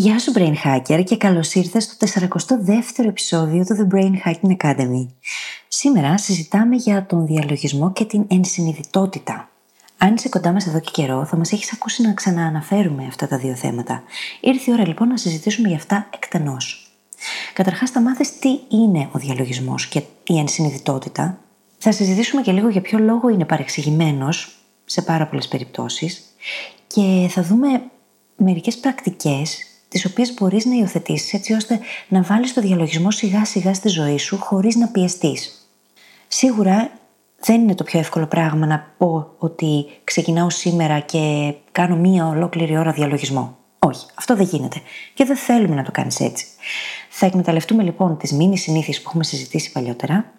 Γεια σου Brain Hacker και καλώς ήρθες στο 42ο επεισόδιο του The Brain Hacking Academy. Σήμερα συζητάμε για τον διαλογισμό και την ενσυνειδητότητα. Αν είσαι κοντά μας εδώ και καιρό, θα μας έχεις ακούσει να ξανααναφέρουμε αυτά τα δύο θέματα. Ήρθε η ώρα λοιπόν να συζητήσουμε για αυτά εκτενώς. Καταρχάς θα μάθεις τι είναι ο διαλογισμός και η ενσυνειδητότητα. Θα συζητήσουμε και λίγο για ποιο λόγο είναι παρεξηγημένος σε πάρα πολλές περιπτώσεις και θα δούμε μερικές πρακτικές τις οποίες μπορείς να υιοθετήσεις έτσι ώστε να βάλεις το διαλογισμό σιγά σιγά στη ζωή σου χωρίς να πιεστείς. Σίγουρα δεν είναι το πιο εύκολο πράγμα να πω ότι ξεκινάω σήμερα και κάνω μία ολόκληρη ώρα διαλογισμό. Όχι, αυτό δεν γίνεται. Και δεν θέλουμε να το κάνεις έτσι. Θα εκμεταλλευτούμε λοιπόν τις μήνυ συνήθειες που έχουμε συζητήσει παλιότερα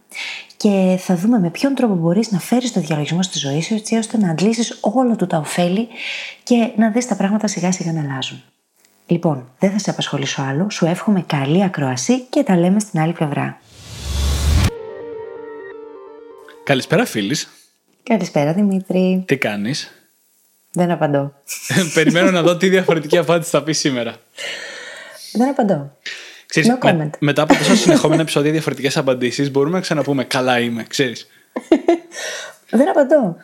και θα δούμε με ποιον τρόπο μπορείς να φέρεις το διαλογισμό στη ζωή σου έτσι ώστε να αντλήσεις όλα του τα ωφέλη και να δεις τα πράγματα σιγά σιγά να αλλάζουν. Λοιπόν, δεν θα σε απασχολήσω άλλο. Σου εύχομαι καλή ακροασή και τα λέμε στην άλλη πλευρά. Καλησπέρα, φίλης. Καλησπέρα, Δημήτρη. Τι κάνεις; Δεν απαντώ. Περιμένω να δω τι διαφορετική απάντηση θα πεις σήμερα. Δεν απαντώ. Ξέρεις, no comment. με, μετά από τόσα συνεχόμενα επεισόδια διαφορετικές απαντήσεις, μπορούμε να ξαναπούμε Καλά είμαι, ξέρεις. Δεν απαντώ.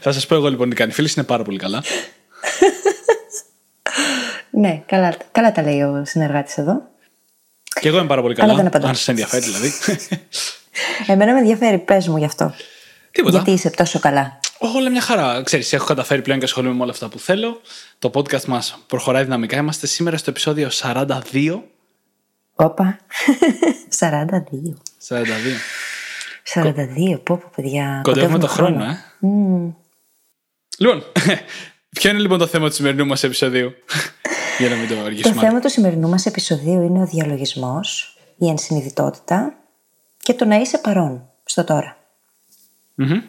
θα σας πω εγώ λοιπόν τι κάνει. Φίλης είναι πάρα πολύ καλά. Ναι, καλά, καλά τα λέει ο συνεργάτης εδώ. Και εγώ είμαι πάρα πολύ Αλλά δεν καλά. απαντώ. Αν σας ενδιαφέρει δηλαδή. Εμένα με ενδιαφέρει, πες μου γι' αυτό. Τίποτα. Γιατί είσαι τόσο καλά. Όλα μια χαρά. Ξέρεις, έχω καταφέρει πλέον και ασχολούμαι με όλα αυτά που θέλω. Το podcast μας προχωράει δυναμικά. Είμαστε σήμερα στο επεισόδιο 42. Όπα. 42. 42. 42, πω πω παιδιά. Κοντεύουμε το χρόνο, ε. Μμμ. Λοιπόν, ποιο είναι λοιπόν το θέμα του σημερινού μας επεισοδίου; Για να μην το Το αργήσουμε. θέμα του σημερινού μας επεισοδίου είναι ο διαλογισμός, η ενσυνειδητότητα και το να είσαι παρόν στο τώρα. Μμμ.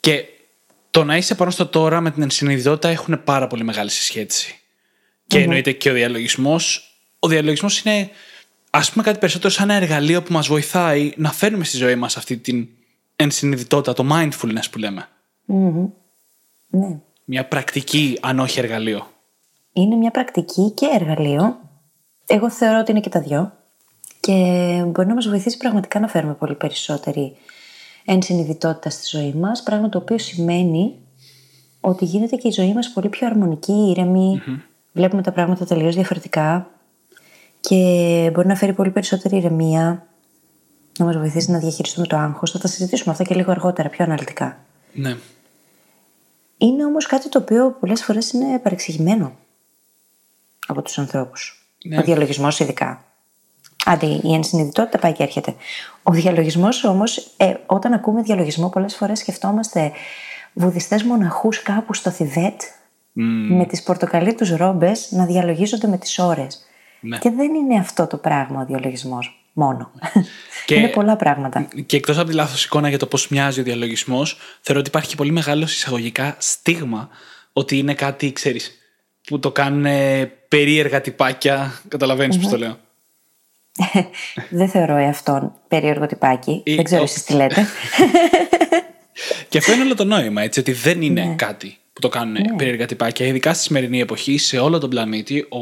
Και το να είσαι παρόν στο τώρα με την ενσυνειδητότητα έχουν πάρα πολύ μεγάλη συσχέτιση. Και εννοείται και ο διαλογισμός. Ο διαλογισμός είναι, ας πούμε, κάτι περισσότερο σαν ένα εργαλείο που μας βοηθάει να φέρνουμε στη ζωή μας αυτή την ενσυνειδητότητα, το mindfulness που λέμε. Ναι. Μια πρακτική, αν όχι εργαλείο. Είναι μια πρακτική και εργαλείο. Εγώ θεωρώ ότι είναι και τα δυο. Και μπορεί να μας βοηθήσει πραγματικά να φέρουμε πολύ περισσότερη ενσυνειδητότητα στη ζωή μας. Πράγμα το οποίο σημαίνει ότι γίνεται και η ζωή μας πολύ πιο αρμονική, ήρεμη. Βλέπουμε τα πράγματα τελείως διαφορετικά. Και μπορεί να φέρει πολύ περισσότερη ηρεμία. Να μας βοηθήσει να διαχειριστούμε το άγχος. Θα τα συζητήσουμε αυτά και λίγο αργότερα, πιο αναλυτικά. Ναι. Είναι όμως κάτι το οποίο πολλές φορές είναι παρεξηγημένο από τους ανθρώπους. Ναι. Ο διαλογισμός ειδικά. Άντε, η ενσυνειδητότητα πάει και έρχεται. Ο διαλογισμός όμως, ε, όταν ακούμε διαλογισμό, πολλές φορές σκεφτόμαστε βουδιστές μοναχούς κάπου στο Θιβέτ με τις πορτοκαλί τους ρόμπες να διαλογίζονται με τις ώρες. Ναι. Και δεν είναι αυτό το πράγμα ο διαλογισμός μόνο. Και- είναι πολλά πράγματα. Και εκτός από τη λάθος εικόνα για το πώς μοιάζει ο διαλογισμός, θεωρώ ότι υπάρχει και πολύ μεγάλο εισαγωγικά στίγμα ότι είναι κάτι, ξέρεις, που το κάνουν ε, περίεργα τυπάκια. Καταλαβαίνεις πώς το λέω. δεν θεωρώ εαυτόν περίεργο τυπάκι. Ή- δεν ξέρω ο- εσείς τι λέτε. Και αυτό είναι όλο το νόημα, έτσι, ότι δεν είναι Ναι. κάτι που το κάνουν περίεργα τυπάκια. Ειδικά στη σημερινή εποχή, σε όλο τον πλανήτη, ο,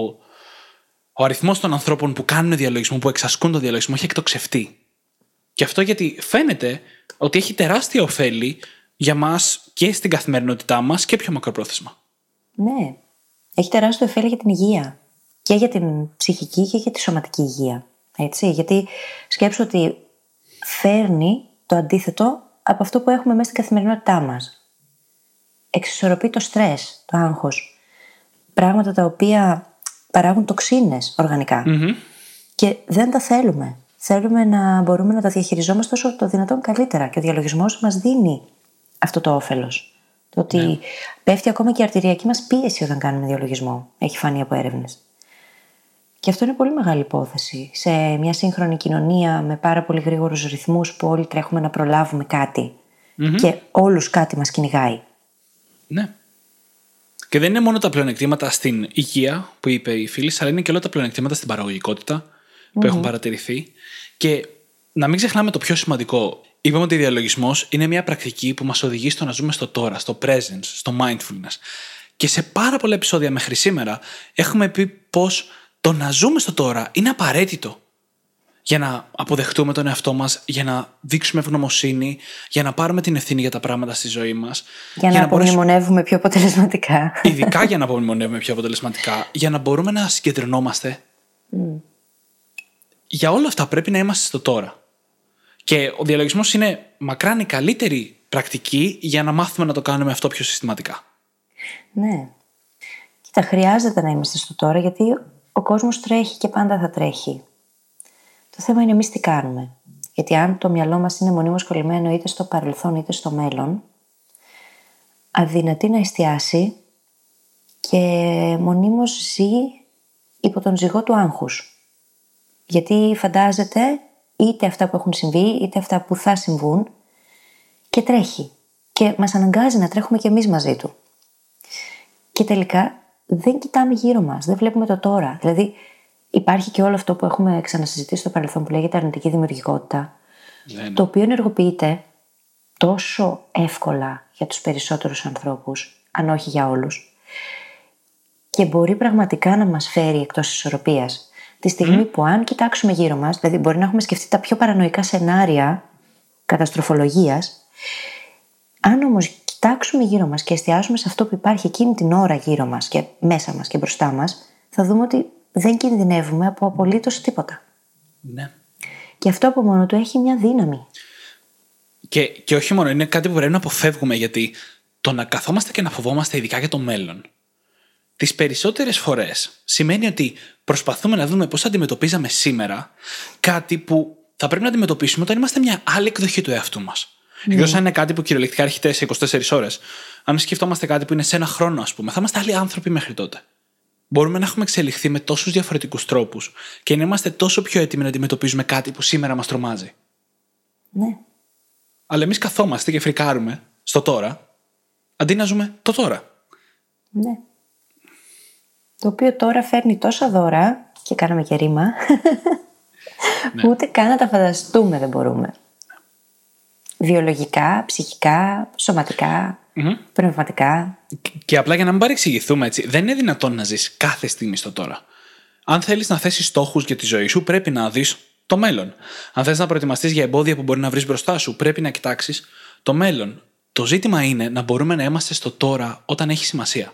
ο αριθμός των ανθρώπων που κάνουν διαλογισμό, που εξασκούν το διαλογισμό, έχει εκτοξευτεί. Και αυτό γιατί φαίνεται ότι έχει τεράστια ωφέλη για μας και στην καθημερινότητά μας και πιο μακροπρόθεσμα. Ναι. Έχει τεράστιο ωφέλη για την υγεία. Και για την ψυχική και για τη σωματική υγεία. Έτσι. Γιατί σκέψου ότι φέρνει το αντίθετο από αυτό που έχουμε μέσα στην καθημερινότητά μας. Εξισορροπεί το στρες, το άγχος. Πράγματα τα οποία παράγουν τοξίνες οργανικά. Και δεν τα θέλουμε. Θέλουμε να μπορούμε να τα διαχειριζόμαστε όσο το δυνατόν καλύτερα. Και ο διαλογισμός μας δίνει αυτό το όφελος. Το ότι πέφτει ακόμα και η αρτηριακή μας πίεση όταν κάνουμε διαλογισμό. Έχει φανεί από έρευνες. Και αυτό είναι πολύ μεγάλη υπόθεση. Σε μια σύγχρονη κοινωνία με πάρα πολύ γρήγορους ρυθμούς που όλοι τρέχουμε να προλάβουμε κάτι. και όλους κάτι μας κυνηγάει. Ναι. Και δεν είναι μόνο τα πλεονεκτήματα στην υγεία που είπε η φίλη, αλλά είναι και όλα τα πλεονεκτήματα στην παραγωγικότητα που έχουν παρατηρηθεί. Και να μην ξεχνάμε το πιο σημαντικό. Είπαμε ότι ο διαλογισμός είναι μια πρακτική που μας οδηγεί στο να ζούμε στο τώρα, στο presence, στο mindfulness. Και σε πάρα πολλά επεισόδια μέχρι σήμερα έχουμε πει πως το να ζούμε στο τώρα είναι απαραίτητο για να αποδεχτούμε τον εαυτό μας, για να δείξουμε ευγνωμοσύνη, για να πάρουμε την ευθύνη για τα πράγματα στη ζωή μας. Για, να, να απομνημονεύουμε πιο αποτελεσματικά. Ειδικά για να απομνημονεύουμε πιο αποτελεσματικά, για να μπορούμε να συγκεντρωνόμαστε. Για όλα αυτά πρέπει να είμαστε στο τώρα. Και ο διαλογισμός είναι μακράν η καλύτερη πρακτική για να μάθουμε να το κάνουμε αυτό πιο συστηματικά. Ναι. Κοίτα, χρειάζεται να είμαστε στο τώρα γιατί ο κόσμος τρέχει και πάντα θα τρέχει. Το θέμα είναι εμείς τι κάνουμε. Γιατί αν το μυαλό μας είναι μονίμως κολλημένο είτε στο παρελθόν είτε στο μέλλον, αδυνατεί να εστιάσει και μονίμως ζει υπό τον ζυγό του άγχους. Γιατί φαντάζεται είτε αυτά που έχουν συμβεί, είτε αυτά που θα συμβούν και τρέχει. Και μας αναγκάζει να τρέχουμε και εμείς μαζί του. Και τελικά δεν κοιτάμε γύρω μας, δεν βλέπουμε το τώρα. Δηλαδή Υπάρχει και όλο αυτό που έχουμε ξανασυζητήσει στο παρελθόν που λέγεται αρνητική δημιουργικότητα. Ναι, ναι. Το οποίο ενεργοποιείται τόσο εύκολα για τους περισσότερους ανθρώπους, αν όχι για όλους. Και μπορεί πραγματικά να μας φέρει εκτός ισορροπίας. Τη στιγμή που αν κοιτάξουμε γύρω μας, δηλαδή μπορεί να έχουμε σκεφτεί τα πιο παρανοϊκά σενάρια καταστροφολογίας, αν όμως κοιτάξουμε γύρω μας και εστιάσουμε σε αυτό που υπάρχει εκείνη την ώρα γύρω μας και μέσα μας και μπροστά μας, θα δούμε ότι δεν κινδυνεύουμε από απολύτως τίποτα. Ναι. Και αυτό από μόνο του έχει μια δύναμη. Και, και όχι μόνο, είναι κάτι που πρέπει να αποφεύγουμε γιατί το να καθόμαστε και να φοβόμαστε ειδικά για το μέλλον. Τις περισσότερες φορές σημαίνει ότι προσπαθούμε να δούμε πώς αντιμετωπίζαμε σήμερα κάτι που θα πρέπει να αντιμετωπίσουμε όταν είμαστε μια άλλη εκδοχή του εαυτού μας. Ναι. Εκτό αν είναι κάτι που κυριολεκτικά έρχεται σε 24 ώρες. Αν σκεφτόμαστε κάτι που είναι σε ένα χρόνο, ας πούμε, θα είμαστε άλλοι άνθρωποι μέχρι τότε μπορούμε να έχουμε εξελιχθεί με τόσους διαφορετικούς τρόπους και να είμαστε τόσο πιο έτοιμοι να αντιμετωπίζουμε κάτι που σήμερα μας τρομάζει. Ναι. Αλλά εμείς καθόμαστε και φρικάρουμε στο τώρα, αντί να ζούμε το τώρα. Ναι. Το οποίο τώρα φέρνει τόσα δώρα, και κάναμε και ρήμα, ναι. ούτε καν να τα φανταστούμε δεν μπορούμε. Βιολογικά, ψυχικά, σωματικά, πνευματικά. Και απλά για να μην παρεξηγηθούμε έτσι, δεν είναι δυνατόν να ζεις κάθε στιγμή στο τώρα. Αν θέλεις να θέσεις στόχους για τη ζωή σου, πρέπει να δεις το μέλλον. Αν θες να προετοιμαστείς για εμπόδια που μπορεί να βρεις μπροστά σου, πρέπει να κοιτάξεις το μέλλον. Το ζήτημα είναι να μπορούμε να είμαστε στο τώρα όταν έχει σημασία.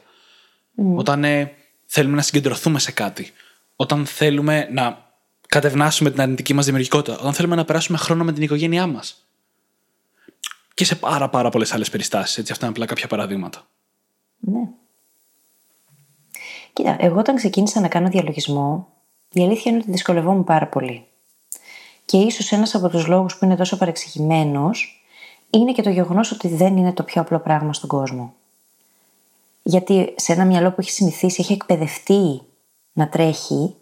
Όταν ε, θέλουμε να συγκεντρωθούμε σε κάτι. Όταν θέλουμε να κατευνάσουμε την αρνητική μας δημιουργικότητα. Όταν θέλουμε να περάσουμε χρόνο με την οικογένειά μας και σε πάρα, πάρα πολλές άλλες περιστάσεις. Αυτά είναι απλά κάποια παραδείγματα. Ναι. Κοίτα, εγώ όταν ξεκίνησα να κάνω διαλογισμό, η αλήθεια είναι ότι δυσκολευόμουν πάρα πολύ. Και ίσως ένας από τους λόγους που είναι τόσο παρεξηγημένος είναι και το γεγονός ότι δεν είναι το πιο απλό πράγμα στον κόσμο. Γιατί σε ένα μυαλό που έχει συνηθίσει, έχει εκπαιδευτεί να τρέχει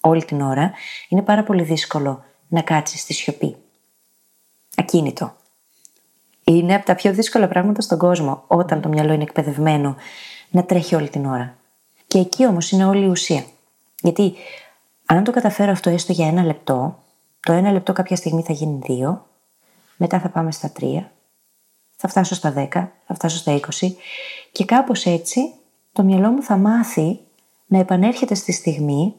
όλη την ώρα, είναι πάρα πολύ δύσκολο να κάτσεις στη σιωπή. Ακίνητο είναι από τα πιο δύσκολα πράγματα στον κόσμο όταν το μυαλό είναι εκπαιδευμένο να τρέχει όλη την ώρα. Και εκεί όμως είναι όλη η ουσία. Γιατί αν το καταφέρω αυτό έστω για ένα λεπτό, το ένα λεπτό κάποια στιγμή θα γίνει δύο, μετά θα πάμε στα τρία, θα φτάσω στα δέκα, θα φτάσω στα είκοσι και κάπως έτσι το μυαλό μου θα μάθει να επανέρχεται στη στιγμή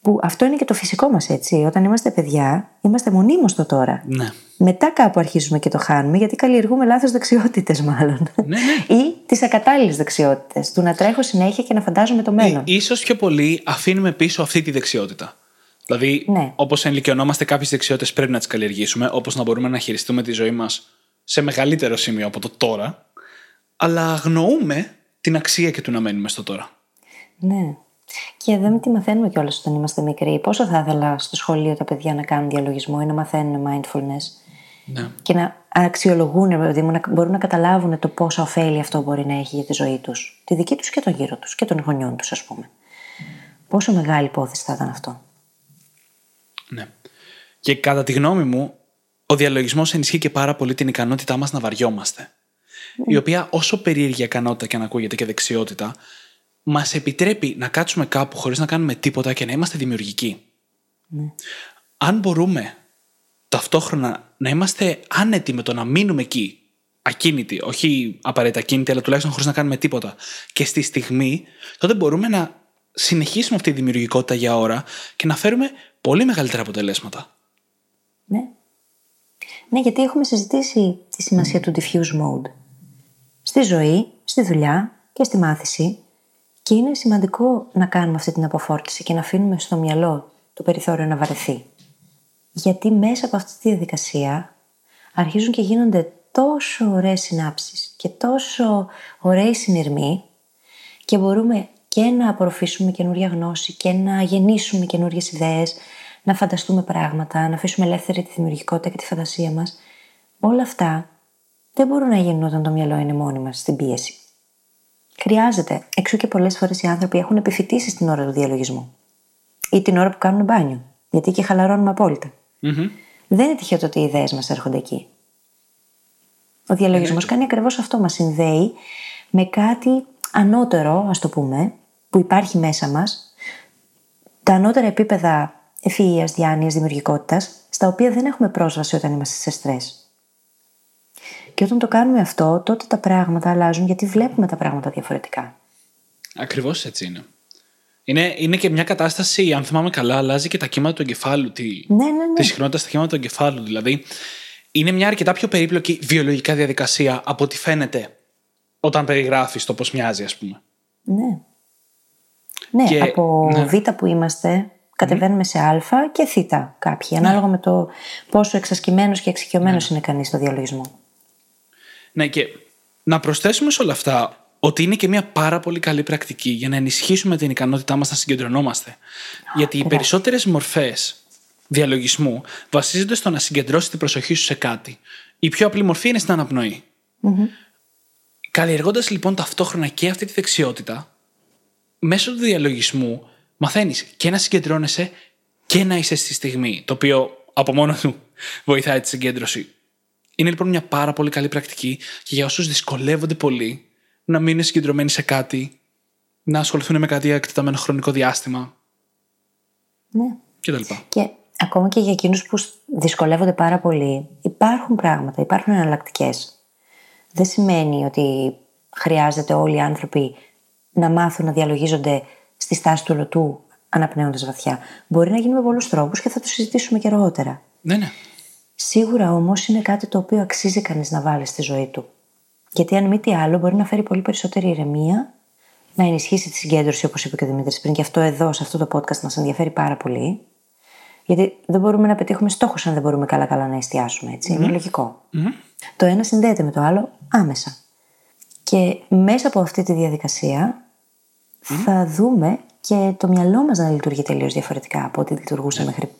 που αυτό είναι και το φυσικό μας έτσι. Όταν είμαστε παιδιά, είμαστε μονίμως στο τώρα. Ναι. Μετά κάπου αρχίζουμε και το χάνουμε, γιατί καλλιεργούμε λάθος δεξιότητες μάλλον. Ναι, ναι. Ή τις ακατάλληλες δεξιότητες. Του να τρέχω συνέχεια και να φαντάζομαι το μέλλον. Ή, ίσως πιο πολύ αφήνουμε πίσω αυτή τη δεξιότητα. Δηλαδή, ναι. όπως ενηλικιωνόμαστε, κάποιες δεξιότητες πρέπει να τις καλλιεργήσουμε, όπως να μπορούμε να χειριστούμε τη ζωή μας σε μεγαλύτερο σημείο από το τώρα, αλλά αγνοούμε την αξία και του να μένουμε στο τώρα. Ναι. Και δεν τη μαθαίνουμε κιόλας όταν είμαστε μικροί. Πόσο θα ήθελα στο σχολείο τα παιδιά να κάνουν διαλογισμό ή να μαθαίνουν mindfulness; Ναι. Και να αξιολογούν, δηλαδή να μπορούν να καταλάβουν το πόσα ωφέλη αυτό μπορεί να έχει για τη ζωή τους. Τη δική τους και τον γύρο τους και των γονιών τους, ας πούμε. Πόσο μεγάλη υπόθεση θα ήταν αυτό. Ναι. Και κατά τη γνώμη μου, ο διαλογισμός ενισχύει και πάρα πολύ την ικανότητά μας να βαριόμαστε. Η οποία, όσο περίεργη ικανότητα και αν ακούγεται και δεξιότητα, μας επιτρέπει να κάτσουμε κάπου χωρίς να κάνουμε τίποτα και να είμαστε δημιουργικοί. Αν μπορούμε ταυτόχρονα να είμαστε άνετοι με το να μείνουμε εκεί, ακίνητοι, όχι απαραίτητα ακίνητοι, αλλά τουλάχιστον χωρίς να κάνουμε τίποτα, και στη στιγμή, τότε μπορούμε να συνεχίσουμε αυτή τη δημιουργικότητα για ώρα και να φέρουμε πολύ μεγαλύτερα αποτελέσματα. Ναι. Ναι, γιατί έχουμε συζητήσει τη σημασία του diffuse mode. Στη ζωή, στη δουλειά και στη μάθηση. Και είναι σημαντικό να κάνουμε αυτή την αποφόρτιση και να αφήνουμε στο μυαλό το περιθώριο να βαρεθεί. Γιατί μέσα από αυτή τη διαδικασία αρχίζουν και γίνονται τόσο ωραίες συνάψεις και τόσο ωραίοι συνειρμοί και μπορούμε και να απορροφήσουμε καινούργια γνώση και να γεννήσουμε καινούργιες ιδέες, να φανταστούμε πράγματα, να αφήσουμε ελεύθερη τη δημιουργικότητα και τη φαντασία μας. Όλα αυτά δεν μπορούν να γίνουν όταν το μυαλό είναι μόνοι μας στην πίεση. Χρειάζεται. Εξού και πολλές φορές οι άνθρωποι έχουν επιφυτίσει στην ώρα του διαλογισμού. ή την ώρα που κάνουν μπάνιο. Γιατί και χαλαρώνουμε απόλυτα. Δεν είναι τυχαίο το ότι οι ιδέες μας έρχονται εκεί. Ο διαλογισμός κάνει ακριβώς αυτό. Μας συνδέει με κάτι ανώτερο, ας το πούμε, που υπάρχει μέσα μας, τα ανώτερα επίπεδα ευφυΐας, διάνοιας, δημιουργικότητας, στα οποία δεν έχουμε πρόσβαση όταν είμαστε σε στρες. Και όταν το κάνουμε αυτό, τότε τα πράγματα αλλάζουν γιατί βλέπουμε τα πράγματα διαφορετικά. Ακριβώς έτσι είναι. Είναι, είναι και μια κατάσταση, αν θυμάμαι καλά, αλλάζει και τα κύματα του εγκεφάλου. Τη, ναι, ναι, ναι. τη συχνότητα στα κύματα του εγκεφάλου. Δηλαδή, είναι μια αρκετά πιο περίπλοκη βιολογικά διαδικασία από ό,τι φαίνεται όταν περιγράφεις το πώς μοιάζει, ας πούμε. Ναι. Ναι, και... από ναι. Β που είμαστε, κατεβαίνουμε σε Α και Θ κάποιοι, ναι. ανάλογα με το πόσο εξασκημένος και εξοικειωμένος ναι. είναι κανείς στο διαλογισμό. Ναι, και να προσθέσουμε σε όλα αυτά ότι είναι και μια πάρα πολύ καλή πρακτική για να ενισχύσουμε την ικανότητά μας να συγκεντρωνόμαστε. Γιατί οι περισσότερες μορφές διαλογισμού βασίζονται στο να συγκεντρώσει την προσοχή σου σε κάτι. Η πιο απλή μορφή είναι στην αναπνοή. Mm-hmm. Καλλιεργώντας λοιπόν ταυτόχρονα και αυτή τη δεξιότητα, μέσω του διαλογισμού μαθαίνεις και να συγκεντρώνεσαι και να είσαι στη στιγμή. Το οποίο από μόνο του βοηθάει τη συγκέντρωση. Είναι λοιπόν μια πάρα πολύ καλή πρακτική και για όσους δυσκολεύονται πολύ να μείνουν συγκεντρωμένοι σε κάτι, να ασχοληθούν με κάτι εκτεταμένο χρονικό διάστημα. Ναι. Και τα λοιπά. Και ακόμα και για εκείνους που δυσκολεύονται πάρα πολύ, υπάρχουν πράγματα, υπάρχουν εναλλακτικές. Δεν σημαίνει ότι χρειάζεται όλοι οι άνθρωποι να μάθουν να διαλογίζονται στη στάση του λωτού αναπνέοντας βαθιά. Μπορεί να γίνει με πολλούς τρόπους και θα το συζητήσουμε και αργότερα. Ναι, ναι. Σίγουρα όμως είναι κάτι το οποίο αξίζει κανείς να βάλει στη ζωή του. Γιατί αν μη τι άλλο, μπορεί να φέρει πολύ περισσότερη ηρεμία, να ενισχύσει τη συγκέντρωση, όπως είπε και ο Δημήτρης πριν. Και αυτό εδώ, σε αυτό το podcast, μας ενδιαφέρει πάρα πολύ. Γιατί δεν μπορούμε να πετύχουμε στόχους αν δεν μπορούμε καλά-καλά να εστιάσουμε. Έτσι. Είναι λογικο Το ένα συνδέεται με το άλλο άμεσα. Και μέσα από αυτή τη διαδικασία θα δούμε και το μυαλό μας να λειτουργεί τελείως διαφορετικά από ό,τι λειτουργούσε μέχρι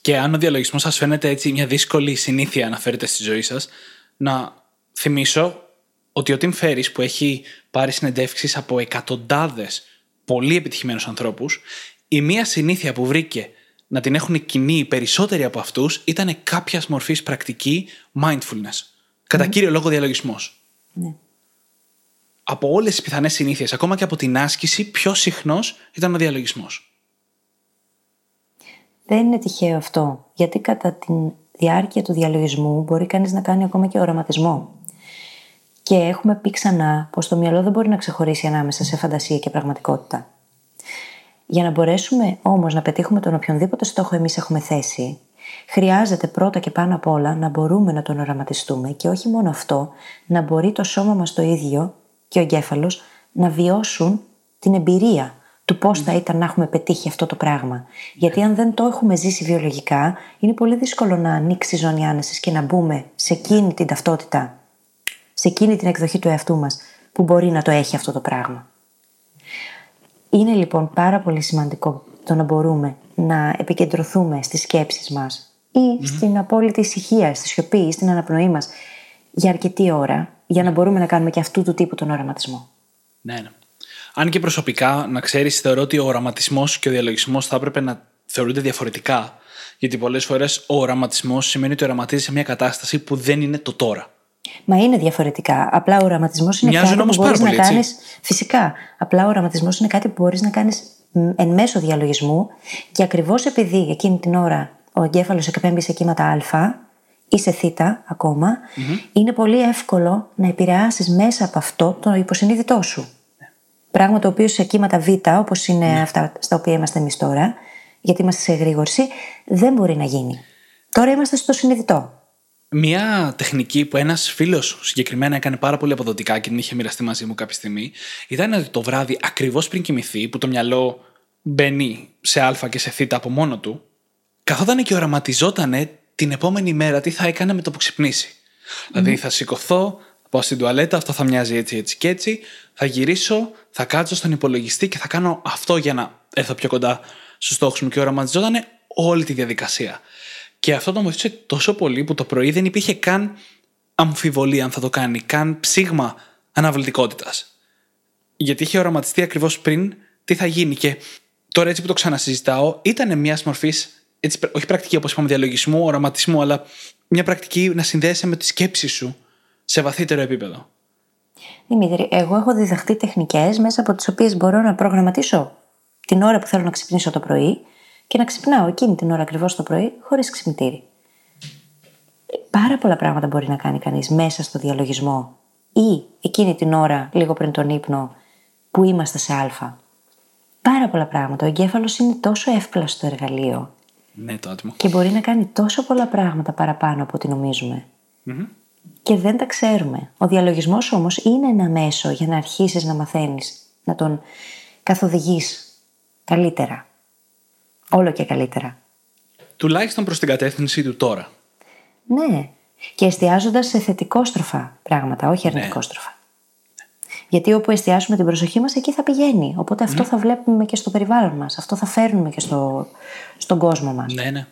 Και αν ο διαλογισμός σας φαίνεται έτσι μια δύσκολη συνήθεια να φέρετε στη ζωή σας, να θυμίσω ότι ο Τιμ Φέρι που έχει πάρει συνεντεύξεις από εκατοντάδες πολύ επιτυχημένους ανθρώπους, η μία συνήθεια που βρήκε να την έχουν κοινή οι περισσότεροι από αυτούς ήταν κάποια μορφής πρακτική mindfulness. Κατά κύριο λόγο διαλογισμός. Ναι από όλες τις πιθανές συνήθειες, ακόμα και από την άσκηση, πιο συχνός ήταν ο διαλογισμός. Δεν είναι τυχαίο αυτό, γιατί κατά τη διάρκεια του διαλογισμού μπορεί κανείς να κάνει ακόμα και οραματισμό. Και έχουμε πει ξανά πως το μυαλό δεν μπορεί να ξεχωρίσει ανάμεσα σε φαντασία και πραγματικότητα. Για να μπορέσουμε όμως να πετύχουμε τον οποιονδήποτε στόχο εμείς έχουμε θέσει, χρειάζεται πρώτα και πάνω απ' όλα να μπορούμε να τον οραματιστούμε και όχι μόνο αυτό, να μπορεί το σώμα μας το ίδιο και ο εγκέφαλος να βιώσουν την εμπειρία του πώς θα ήταν να έχουμε πετύχει αυτό το πράγμα. Γιατί αν δεν το έχουμε ζήσει βιολογικά, είναι πολύ δύσκολο να ανοίξει η ζώνη άνεσης και να μπούμε σε εκείνη την ταυτότητα, σε εκείνη την εκδοχή του εαυτού μας που μπορεί να το έχει αυτό το πράγμα. Είναι λοιπόν πάρα πολύ σημαντικό το να μπορούμε να επικεντρωθούμε στις σκέψεις μας ή στην απόλυτη ησυχία, στη σιωπή ή στην αναπνοή μας για αρκετή ώρα για να μπορούμε να κάνουμε και αυτού του τύπου τον οραματισμό. Ναι, ναι. Αν και προσωπικά, να ξέρεις, θεωρώ ότι ο οραματισμός και ο διαλογισμός θα έπρεπε να θεωρούνται διαφορετικά. Γιατί πολλές φορές ο οραματισμός σημαίνει ότι οραματίζεις σε μια κατάσταση που δεν είναι το τώρα. Μα είναι διαφορετικά. Απλά ο οραματισμός είναι Μοιάζουν κάτι όμως που μπορείς πάρα να πολύ, κάνει. έτσι. Φυσικά. Απλά ο οραματισμός είναι κάτι που μπορείς να κάνεις εν μέσω διαλογισμού και ακριβώς επειδή εκείνη την ώρα ο εγκέφαλος εκπέμπει σε κύματα Α ή σε Θ ακομα είναι πολύ εύκολο να επηρεάσεις μέσα από αυτό το υποσυνείδητό σου. Πράγμα το οποίο σε κύματα Β, όπως είναι Ναι. αυτά στα οποία είμαστε εμείς τώρα, γιατί είμαστε σε εγρήγορση, δεν μπορεί να γίνει. Τώρα είμαστε στο συνειδητό. Μία τεχνική που ένας φίλος συγκεκριμένα έκανε πάρα πολύ αποδοτικά και την είχε μοιραστεί μαζί μου κάποια στιγμή ήταν ότι το βράδυ, ακριβώς πριν κοιμηθεί, που το μυαλό μπαίνει σε Α και σε Θ από μόνο του, καθόταν και οραματιζόταν την επόμενη μέρα τι θα έκανε με το που ξυπνήσει. Δηλαδή θα σηκωθώ, θα πάω στην τουαλέτα, αυτό θα μοιάζει έτσι, έτσι και έτσι, θα γυρίσω, θα κάτσω στον υπολογιστή και θα κάνω αυτό για να έρθω πιο κοντά στους στόχους μου και οραματιζόταν όλη τη διαδικασία. Και αυτό τον βοηθούσε τόσο πολύ που το πρωί δεν υπήρχε καν αμφιβολία αν θα το κάνει, καν ψήγμα αναβλητικότητας. Γιατί είχε οραματιστεί ακριβώς πριν τι θα γίνει. Και τώρα έτσι που το ξανασυζητάω, ήταν μιας μορφής, όχι πρακτική όπως είπαμε, διαλογισμού, οραματισμού, αλλά μια πρακτική να συνδέεσαι με τη σκέψη σου σε βαθύτερο επίπεδο. Δημήτρη, εγώ έχω διδαχτεί τεχνικές μέσα από τις οποίες μπορώ να προγραμματίσω την ώρα που θέλω να ξυπνήσω το πρωί και να ξυπνάω εκείνη την ώρα ακριβώς το πρωί χωρίς ξυπνητήρι. Πάρα πολλά πράγματα μπορεί να κάνει κανείς μέσα στο διαλογισμό ή εκείνη την ώρα, λίγο πριν τον ύπνο, που είμαστε σε Α. Πάρα πολλά πράγματα. Ο εγκέφαλος είναι τόσο εύπλαστο εργαλείο Ναι, το άτομο. και μπορεί να κάνει τόσο πολλά πράγματα παραπάνω από ό,τι νομίζουμε. Και δεν τα ξέρουμε. Ο διαλογισμός όμως είναι ένα μέσο για να αρχίσεις να μαθαίνεις, να τον καθοδηγείς καλύτερα. Όλο και καλύτερα. Τουλάχιστον προς την κατεύθυνση του τώρα. Ναι. Και εστιάζοντας σε θετικόστροφα πράγματα, όχι αρνητικόστροφα. Γιατί όπου εστιάσουμε την προσοχή μας, εκεί θα πηγαίνει. Οπότε αυτό θα βλέπουμε και στο περιβάλλον μας. Αυτό θα φέρνουμε και στο, στον κόσμο μας. Ναι, ναι.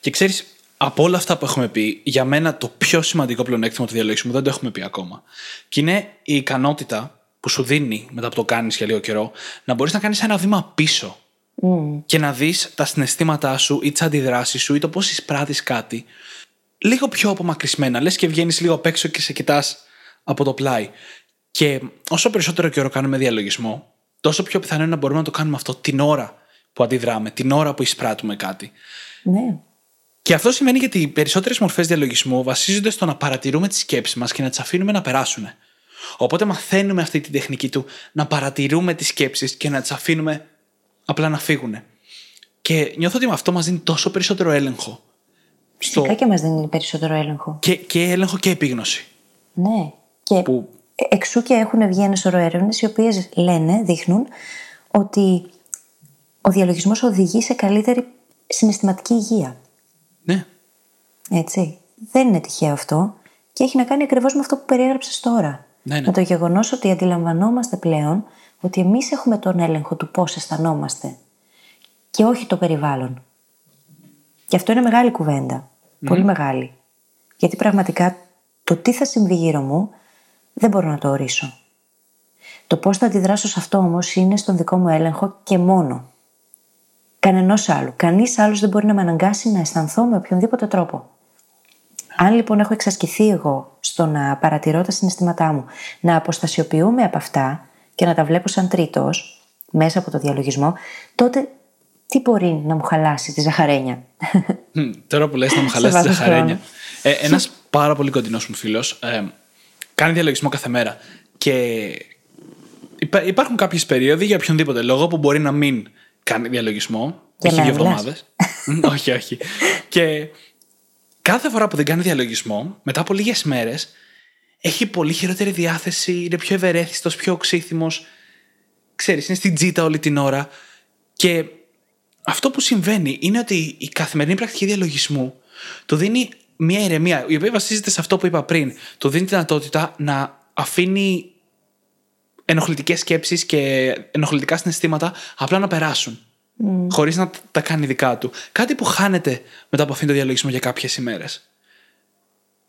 Και ξέρεις, από όλα αυτά που έχουμε πει, για μένα το πιο σημαντικό πλεονέκτημα του διαλογισμού δεν το έχουμε πει ακόμα. Και είναι η ικανότητα που σου δίνει μετά που το κάνεις για λίγο καιρό να μπορείς να κάνεις ένα βήμα πίσω και να δεις τα συναισθήματά σου ή τις αντιδράσεις σου ή το πώς εισπράττεις κάτι λίγο πιο απομακρυσμένα. Λες και βγαίνεις λίγο απ' έξω και σε κοιτάς από το πλάι. Και όσο περισσότερο καιρό κάνουμε διαλογισμό, τόσο πιο πιθανό είναι να μπορούμε να το κάνουμε αυτό την ώρα που αντιδράμε, την ώρα που εισπράττουμε κάτι. Ναι. Και αυτό σημαίνει γιατί οι περισσότερες μορφές διαλογισμού βασίζονται στο να παρατηρούμε τι σκέψει μας και να τις αφήνουμε να περάσουν. Οπότε μαθαίνουμε αυτή τη τεχνική του να παρατηρούμε τις σκέψεις και να τις αφήνουμε απλά να φύγουν. Και νιώθω ότι με αυτό μας δίνει τόσο περισσότερο έλεγχο. Στο... Φυσικά και μας δίνει περισσότερο έλεγχο. Και, και έλεγχο και επίγνωση. Ναι. Και Που- εξού και έχουν βγει ένα σωρό έρευνες οι οποίες λένε, δείχνουν ότι ο διαλογισμός οδηγεί σε καλύτερη συναισθηματική υγεία. Ναι. Έτσι. Δεν είναι τυχαίο αυτό και έχει να κάνει ακριβώς με αυτό που περιέγραψες τώρα. Ναι, ναι. Με το γεγονός ότι αντιλαμβανόμαστε πλέον ότι εμείς έχουμε τον έλεγχο του πώς αισθανόμαστε και όχι το περιβάλλον. Και αυτό είναι μεγάλη κουβέντα. Πολύ μεγάλη. Γιατί πραγματικά το τι θα συμβεί γύρω μου δεν μπορώ να το ορίσω. Το πώς θα αντιδράσω σε αυτό όμως είναι στον δικό μου έλεγχο και μόνο. Κανενός άλλου. Κανείς άλλος δεν μπορεί να με αναγκάσει να αισθανθώ με οποιονδήποτε τρόπο. Αν λοιπόν έχω εξασκηθεί εγώ στο να παρατηρώ τα συναισθήματά μου, να αποστασιοποιούμε από αυτά και να τα βλέπω σαν τρίτος μέσα από το διαλογισμό, τότε τι μπορεί να μου χαλάσει τη ζαχαρένια; Μμ, Τώρα που λες να μου Σε χαλάσει τη βάθος ζαχαρένια. Ε, Ένας πάρα πολύ κοντινός μου φίλος ε, κάνει διαλογισμό κάθε μέρα. Και υπά- υπάρχουν κάποιες περίοδοι για οποιονδήποτε λόγο που μπορεί να μην κάνει διαλογισμό. Για έχει δύο μένα μιλάς. εβδομάδες. όχι, όχι. Και κάθε φορά που δεν κάνει διαλογισμό, μετά από λίγες μέρες, έχει πολύ χειρότερη διάθεση, είναι πιο ευερέθιστος, πιο οξύθυμος. Ξέρεις, είναι στην τζίτα όλη την ώρα. Και αυτό που συμβαίνει είναι ότι η καθημερινή πρακτική διαλογισμού του δίνει μια ηρεμία, η οποία βασίζεται σε αυτό που είπα πριν. Του δίνει τη δυνατότητα να αφήνει ενοχλητικές σκέψεις και ενοχλητικά συναισθήματα απλά να περάσουν. Mm. Χωρίς να τα κάνει δικά του. Κάτι που χάνεται μετά από αυτήν τον διαλογισμό για κάποιες ημέρες.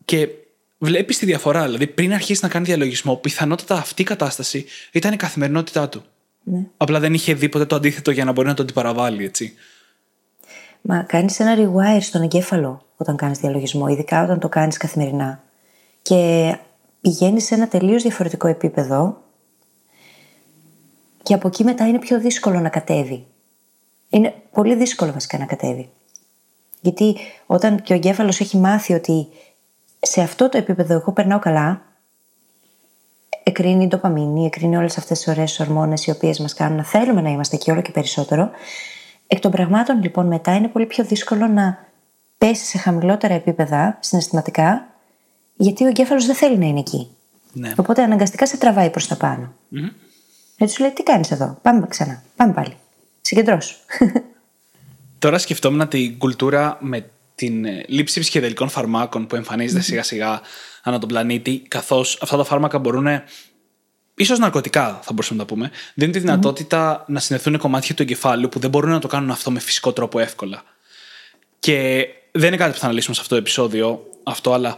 Και βλέπεις τη διαφορά. Δηλαδή, πριν αρχίσει να κάνει διαλογισμό, πιθανότατα αυτή η κατάσταση ήταν η καθημερινότητά του. Ναι. Απλά δεν είχε δει ποτέ το αντίθετο για να μπορεί να το αντιπαραβάλει, έτσι. Μα κάνεις ένα rewire στον εγκέφαλο όταν κάνεις διαλογισμό, ειδικά όταν το κάνεις καθημερινά. Και πηγαίνει σε ένα τελείως διαφορετικό επίπεδο. Και από εκεί μετά είναι πιο δύσκολο να κατέβει. Είναι πολύ δύσκολο βασικά να κατέβει. Γιατί όταν και ο εγκέφαλος έχει μάθει ότι σε αυτό το επίπεδο εγώ περνάω καλά, εκρίνει ντοπαμίνη, εκρίνει όλες αυτές τις ωραίες ορμόνες οι οποίες μας κάνουν να θέλουμε να είμαστε εκεί όλο και περισσότερο. Εκ των πραγμάτων λοιπόν μετά είναι πολύ πιο δύσκολο να πέσεις σε χαμηλότερα επίπεδα συναισθηματικά, γιατί ο εγκέφαλος δεν θέλει να είναι εκεί. Ναι. Οπότε αναγκαστικά σε τραβάει προς τα πάνω. Μμμ. Έτσι σου λέει: Τι κάνεις εδώ, πάμε ξανά, πάμε πάλι. Συγκεντρώσου. Τώρα σκεφτόμουν την κουλτούρα με την ε, λήψη ψυχεδελικών φαρμάκων που εμφανίζεται σιγά σιγά ανά τον πλανήτη, καθώς αυτά τα φάρμακα μπορούν. ίσως ναρκωτικά, θα μπορούσαμε να τα πούμε, δίνουν τη δυνατότητα να συνδεθούν κομμάτια του εγκεφάλου που δεν μπορούν να το κάνουν αυτό με φυσικό τρόπο εύκολα. Και δεν είναι κάτι που θα αναλύσουμε σε αυτό το επεισόδιο, αυτό, αλλά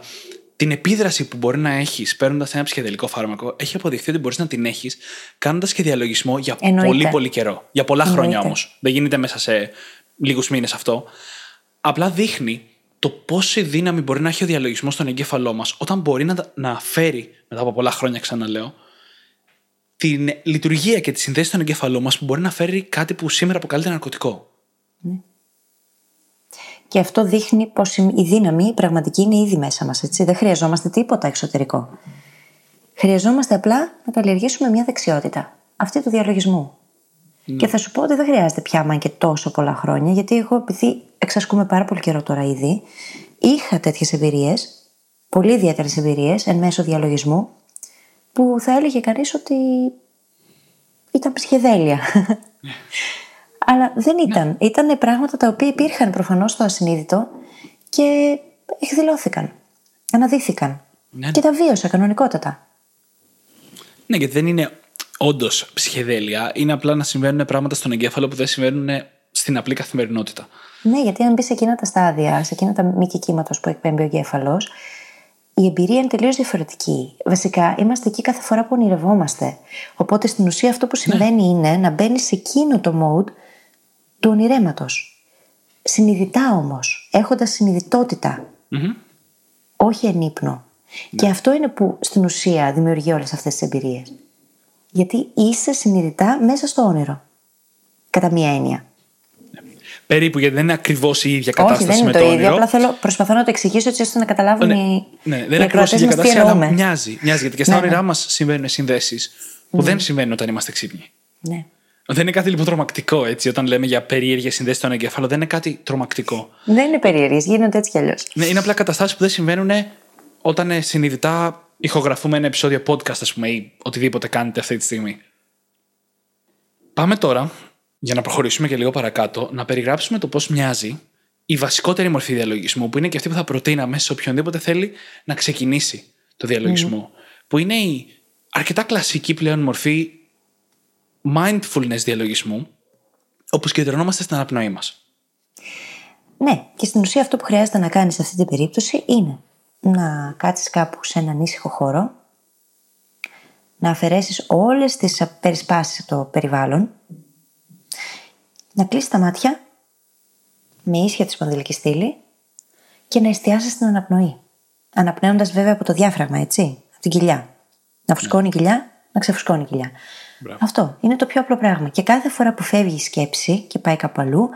την επίδραση που μπορεί να έχεις παίρνοντας ένα ψυχεδελικό φάρμακο έχει αποδειχθεί ότι μπορείς να την έχεις κάνοντας και διαλογισμό για Εννοείται. πολύ πολύ καιρό. Για πολλά χρόνια Εννοείται. όμως. Δεν γίνεται μέσα σε λίγους μήνες αυτό. Απλά δείχνει το πόση δύναμη μπορεί να έχει ο διαλογισμός στον εγκέφαλό μας όταν μπορεί να, τα- να φέρει, μετά από πολλά χρόνια ξαναλέω, την λειτουργία και τη συνδέση στον εγκέφαλό μας που μπορεί να φέρει κάτι που σήμερα αποκαλείται ναρκωτικό. Και αυτό δείχνει πως η δύναμη πραγματική είναι ήδη μέσα μας. Δεν χρειαζόμαστε τίποτα εξωτερικό. Χρειαζόμαστε απλά να καλλιεργήσουμε μια δεξιότητα. Αυτή του διαλογισμού. Και θα σου πω ότι δεν χρειάζεται πια άμα και τόσο πολλά χρόνια, γιατί εγώ, επειδή εξασκούμε πάρα πολύ καιρό τώρα ήδη, είχα τέτοιες εμπειρίες, πολύ ιδιαίτερες εμπειρίες εν μέσω διαλογισμού, που θα έλεγε κανείς ότι ήταν ψυχεδέλεια. Αλλά δεν ήταν. Ήταν πράγματα τα οποία υπήρχαν προφανώς στο ασυνείδητο και εκδηλώθηκαν. Αναδύθηκαν. Ναι. Και τα βίωσα κανονικότατα. Ναι, γιατί δεν είναι όντως ψυχεδέλεια. Είναι απλά να συμβαίνουν πράγματα στον εγκέφαλο που δεν συμβαίνουν στην απλή καθημερινότητα. Ναι, γιατί αν μπει σε εκείνα τα στάδια, σε εκείνα τα μη κύματος που εκπέμπει ο εγκέφαλος, η εμπειρία είναι τελείως διαφορετική. Βασικά, είμαστε εκεί κάθε φορά που ονειρευόμαστε. Οπότε στην ουσία αυτό που συμβαίνει είναι να μπαίνεις σε εκείνο το mode του ονειρέματος. Συνειδητά όμως, έχοντας συνειδητότητα, Μμμ. όχι εν ύπνο. Και αυτό είναι που στην ουσία δημιουργεί όλες αυτές τις εμπειρίες. Γιατί είσαι συνειδητά μέσα στο όνειρο. Κατά μία έννοια. Περίπου, γιατί δεν είναι ακριβώς η ίδια Όχι, κατάσταση δεν είναι με το, το ίδιο. όνειρο. Απλά θέλω, προσπαθώ να το εξηγήσω έτσι ώστε να καταλάβουν Ναι, οι, ναι, οι δεν είναι ακριβώς η ακροατές ίδια μας τι κατάσταση, αλλά εννοούμε. μοιάζει. μοιάζει γιατί και στα Ναι, ναι. όνειρά μας συμβαίνουν συνδέσεις που δεν συμβαίνουν όταν είμαστε ξύπνοι. Ναι. Δεν είναι κάτι λοιπόν τρομακτικό έτσι, όταν λέμε για περίεργες συνδέσεις στον εγκέφαλο, δεν είναι κάτι τρομακτικό. Δεν είναι περίεργες, γίνονται έτσι κι αλλιώς. Ναι, είναι απλά καταστάσεις που δεν συμβαίνουν όταν ε, συνειδητά ηχογραφούμε ένα επεισόδιο podcast, ας πούμε, ή οτιδήποτε κάνετε αυτή τη στιγμή. Πάμε τώρα, για να προχωρήσουμε και λίγο παρακάτω, να περιγράψουμε το πώς μοιάζει η βασικότερη μορφή διαλογισμού, που είναι και αυτή που θα προτείναμε σε οποιονδήποτε θέλει να ξεκινήσει το διαλογισμό. Που είναι η αρκετά κλασική πλέον μορφή mindfulness διαλογισμού, όπου συγκεντρωνόμαστε στην αναπνοή μας. Ναι, και στην ουσία αυτό που χρειάζεται να κάνεις σε αυτή την περίπτωση είναι να κάτσεις κάπου σε έναν ήσυχο χώρο, να αφαιρέσεις όλες τις περισπάσεις από το περιβάλλον, να κλείσεις τα μάτια με ίσια τη σπονδυλική στήλη και να εστιάσεις στην αναπνοή. Αναπνέοντας βέβαια από το διάφραγμα, έτσι, από την κοιλιά. Να φουσκώνει η κοιλιά, να ξεφουσκώνει η κοιλιά. Μπράβο. Αυτό είναι το πιο απλό πράγμα. Και κάθε φορά που φεύγει η σκέψη και πάει κάπου αλλού,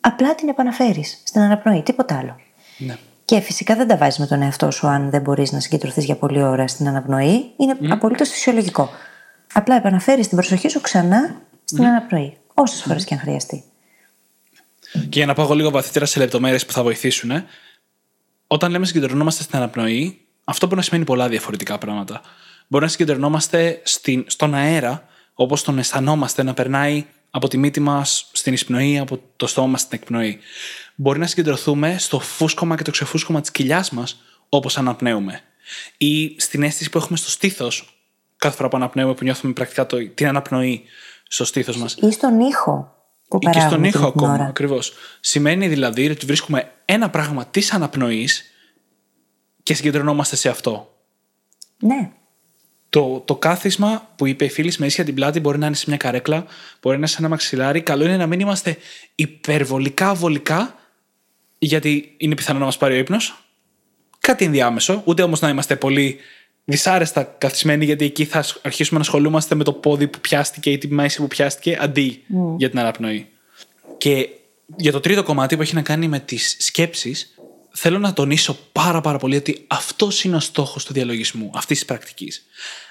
απλά την επαναφέρεις στην αναπνοή, τίποτα άλλο. Ναι. Και φυσικά δεν τα βάζεις με τον εαυτό σου αν δεν μπορείς να συγκεντρωθείς για πολλή ώρα στην αναπνοή. Είναι mm. απολύτως φυσιολογικό. Απλά επαναφέρεις την προσοχή σου ξανά στην αναπνοή. Όσες φορές και αν χρειαστεί. Και για να πάω λίγο βαθύτερα σε λεπτομέρειες που θα βοηθήσουν, ε, όταν λέμε συγκεντρωνόμαστε στην αναπνοή, αυτό μπορεί να σημαίνει πολλά διαφορετικά πράγματα. Μπορεί να συγκεντρωνόμαστε στην, στον αέρα, όπως τον αισθανόμαστε να περνάει από τη μύτη μας στην εισπνοή, από το στόμα μας στην εκπνοή. Μπορεί να συγκεντρωθούμε στο φούσκωμα και το ξεφούσκωμα της κοιλιάς μας, όπως αναπνέουμε. Ή στην αίσθηση που έχουμε στο στήθος, κάθε φορά που αναπνέουμε, που νιώθουμε πρακτικά το, την αναπνοή στο στήθος μας. Ή στον ήχο που Ή και παράγουμε στον ήχο εκείνη την ακόμα. ώρα. Ακριβώς. Σημαίνει δηλαδή ότι βρίσκουμε ένα πράγμα της αναπνοής και συγκεντρωνόμαστε σε αυτό. Ναι. Το, το κάθισμα που είπε η φίλη με ίσια την πλάτη μπορεί να είναι σε μια καρέκλα, μπορεί να είναι σε ένα μαξιλάρι. Καλό είναι να μην είμαστε υπερβολικά βολικά γιατί είναι πιθανό να μας πάρει ο ύπνος. Κάτι ενδιάμεσο, ούτε όμως να είμαστε πολύ δυσάρεστα καθισμένοι, γιατί εκεί θα αρχίσουμε να ασχολούμαστε με το πόδι που πιάστηκε ή τη μέση που πιάστηκε, αντί για την αναπνοή. Και για το τρίτο κομμάτι που έχει να κάνει με τις σκέψεις, θέλω να τονίσω πάρα πάρα πολύ ότι αυτός είναι ο στόχος του διαλογισμού, αυτής της πρακτικής.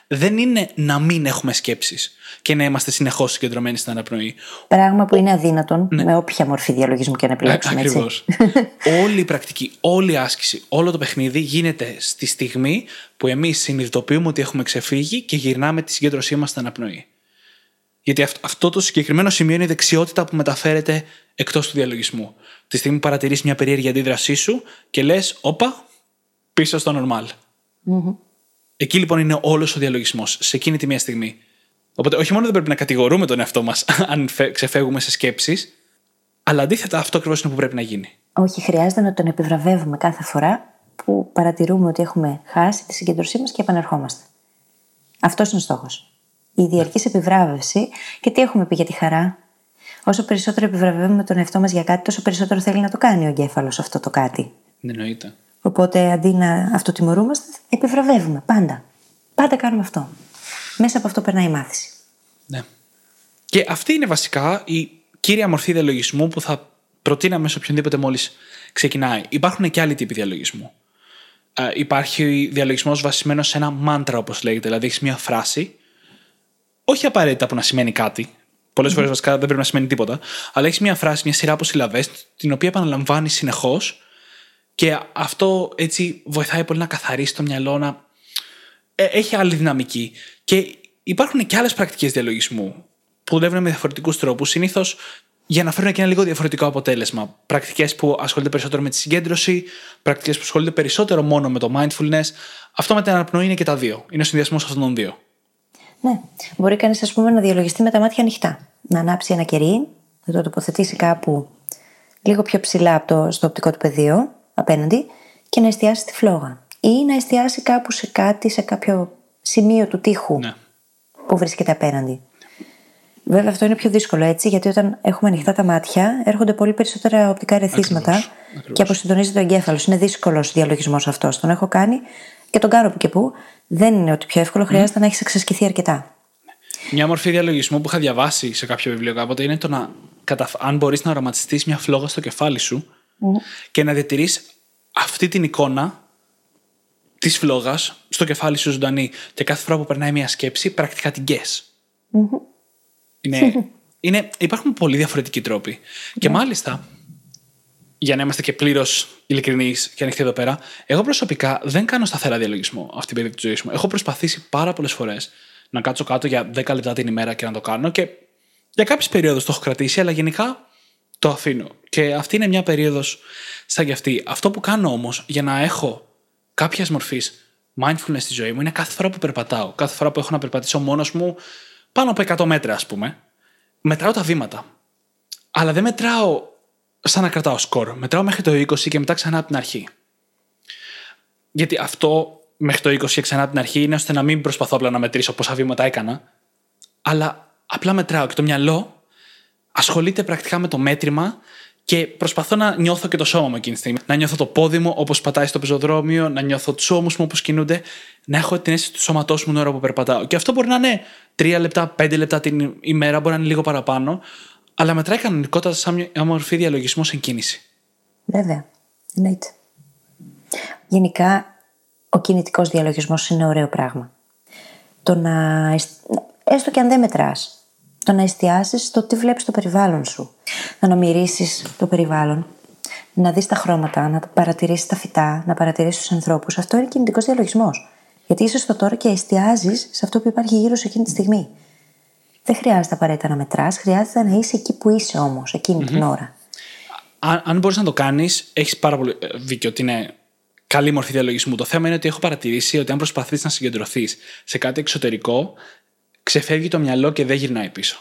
Δεν είναι να μην έχουμε σκέψεις και να είμαστε συνεχώς συγκεντρωμένοι στην αναπνοή. Πράγμα που είναι αδύνατον με όποια μορφή διαλογισμού και να επιλέξουμε. Ακριβώς. όλη η πρακτική, όλη η άσκηση, όλο το παιχνίδι γίνεται στη στιγμή που εμείς συνειδητοποιούμε ότι έχουμε ξεφύγει και γυρνάμε τη συγκέντρωσή μας στην αναπνοή. Γιατί αυτό το συγκεκριμένο σημείο είναι η δεξιότητα που μεταφέρεται εκτός του διαλογισμού. Τη στιγμή που παρατηρείς μια περίεργη αντίδρασή σου και λες, Όπα, πίσω στο normal. Mm-hmm. Εκεί λοιπόν είναι όλος ο διαλογισμός, σε εκείνη τη μία στιγμή. Οπότε, όχι μόνο δεν πρέπει να κατηγορούμε τον εαυτό μας αν ξεφεύγουμε σε σκέψεις, αλλά αντίθετα αυτό ακριβώς είναι που πρέπει να γίνει. Όχι, χρειάζεται να τον επιβραβεύουμε κάθε φορά που παρατηρούμε ότι έχουμε χάσει τη συγκέντρωσή μας και επανερχόμαστε. Αυτός είναι ο στόχος. Η διαρκής επιβράβευση, και τι έχουμε πει για τη χαρά. Όσο περισσότερο επιβραβεύουμε τον εαυτό μας για κάτι, τόσο περισσότερο θέλει να το κάνει ο εγκέφαλος αυτό το κάτι. Εννοείται. Οπότε αντί να αυτοτιμωρούμαστε, επιβραβεύουμε πάντα. Πάντα κάνουμε αυτό. Μέσα από αυτό περνάει η μάθηση. Ναι. Και αυτή είναι βασικά η κύρια μορφή διαλογισμού που θα προτείναμε σε οποιονδήποτε μόλις ξεκινάει. Υπάρχουν και άλλοι τύποι διαλογισμού. Ε, υπάρχει διαλογισμός βασισμένος σε ένα μάντρα, όπως λέγεται. Δηλαδή, έχεις μια φράση, όχι απαραίτητα που να σημαίνει κάτι. Πολλές mm. φορές βασικά δεν πρέπει να σημαίνει τίποτα. Αλλά έχεις μια φράση, μια σειρά από συλλαβές, την οποία επαναλαμβάνεις συνεχώς και αυτό έτσι βοηθάει πολύ να καθαρίσει το μυαλό, να ε, έχει άλλη δυναμική. Και υπάρχουν και άλλες πρακτικές διαλογισμού που δουλεύουν με διαφορετικούς τρόπους. Συνήθως για να φέρουν και ένα λίγο διαφορετικό αποτέλεσμα. Πρακτικές που ασχολούνται περισσότερο με τη συγκέντρωση, πρακτικές που ασχολούνται περισσότερο μόνο με το mindfulness. Αυτό με την αναπνοή είναι και τα δύο. Είναι ο συνδυασμός αυτών των δύο. Ναι. Μπορεί κανείς, ας πούμε, να διαλογιστεί με τα μάτια ανοιχτά. Να ανάψει ένα κερί, να το τοποθετήσει κάπου λίγο πιο ψηλά από το, στο οπτικό του πεδίο απέναντι και να εστιάσει τη φλόγα. Ή να εστιάσει κάπου σε κάτι, σε κάποιο σημείο του τείχου ναι. που βρίσκεται απέναντι. Βέβαια, αυτό είναι πιο δύσκολο έτσι, γιατί όταν έχουμε ανοιχτά τα μάτια, έρχονται πολύ περισσότερα οπτικά ρεθίσματα και αποσυντονίζεται ο εγκέφαλος. Είναι δύσκολος διαλογισμός αυτός. Τον έχω κάνει και τον κάνω που και που. Δεν είναι ότι πιο εύκολο, χρειάζεται να έχεις εξασκηθεί αρκετά. Μια μορφή διαλογισμού που είχα διαβάσει σε κάποιο βιβλίο κάποτε είναι το να, αν μπορείς να οραματιστεί μια φλόγα στο κεφάλι σου και να διατηρείς αυτή την εικόνα της φλόγας στο κεφάλι σου ζωντανή και κάθε φορά που περνάει μια σκέψη, πρακτικά την γκες. Είναι, είναι, υπάρχουν πολύ διαφορετικοί τρόποι. Και ναι. μάλιστα, για να είμαστε και πλήρως ειλικρινείς και ανοιχτοί εδώ πέρα, εγώ προσωπικά δεν κάνω σταθερά διαλογισμό αυτή την περίοδο της ζωής μου. Έχω προσπαθήσει πάρα πολλές φορές να κάτσω κάτω για 10 λεπτά την ημέρα και να το κάνω και για κάποιες περιόδους το έχω κρατήσει, αλλά γενικά το αφήνω. Και αυτή είναι μια περίοδος σαν κι αυτή. Αυτό που κάνω όμως για να έχω κάποιας μορφής mindfulness στη ζωή μου είναι κάθε φορά που περπατάω, κάθε φορά που έχω να περπατήσω μόνος μου πάνω από 100 μέτρα, ας πούμε, μετράω τα βήματα. Αλλά δεν μετράω σαν να κρατάω σκορ. Μετράω μέχρι το 20 και μετά ξανά από την αρχή. Γιατί αυτό μέχρι το 20 και ξανά από την αρχή είναι ώστε να μην προσπαθώ απλά να μετρήσω πόσα βήματα έκανα, αλλά απλά μετράω και το μυαλό ασχολείται πρακτικά με το μέτρημα και προσπαθώ να νιώθω και το σώμα μου εκείνη τη στιγμή. Να νιώθω το πόδι μου όπως πατάει στο πεζοδρόμιο, να νιώθω τους ώμους μου όπως κινούνται, να έχω την αίσθηση του σώματός μου την ώρα που περπατάω. Και αυτό μπορεί να είναι 3 λεπτά, 5 λεπτά την ημέρα, μπορεί να είναι λίγο παραπάνω, αλλά μετράει κανονικότατα σαν μια μορφή διαλογισμού σε κίνηση. Βέβαια. Εννοείται. Γενικά, ο κινητικός διαλογισμός είναι ωραίο πράγμα. Το να. έστω και αν δεν μετράς, το να εστιάσεις στο τι βλέπεις στο περιβάλλον σου. Να αναμυρίσει το περιβάλλον, να δεις τα χρώματα, να παρατηρήσεις τα φυτά, να παρατηρήσεις τους ανθρώπους. Αυτό είναι κινητικός διαλογισμός. Γιατί είσαι στο τώρα και εστιάζεις σε αυτό που υπάρχει γύρω σου εκείνη τη στιγμή. Δεν χρειάζεται απαραίτητα να μετράς, χρειάζεται να είσαι εκεί που είσαι όμως, εκείνη mm-hmm. την ώρα. Αν, αν μπορείς να το κάνεις, έχεις πάρα πολύ ε, δίκιο ότι είναι καλή μορφή διαλογισμού. Το θέμα είναι ότι έχω παρατηρήσει ότι αν προσπαθείς να συγκεντρωθείς σε κάτι εξωτερικό, ξεφεύγει το μυαλό και δεν γυρνάει πίσω.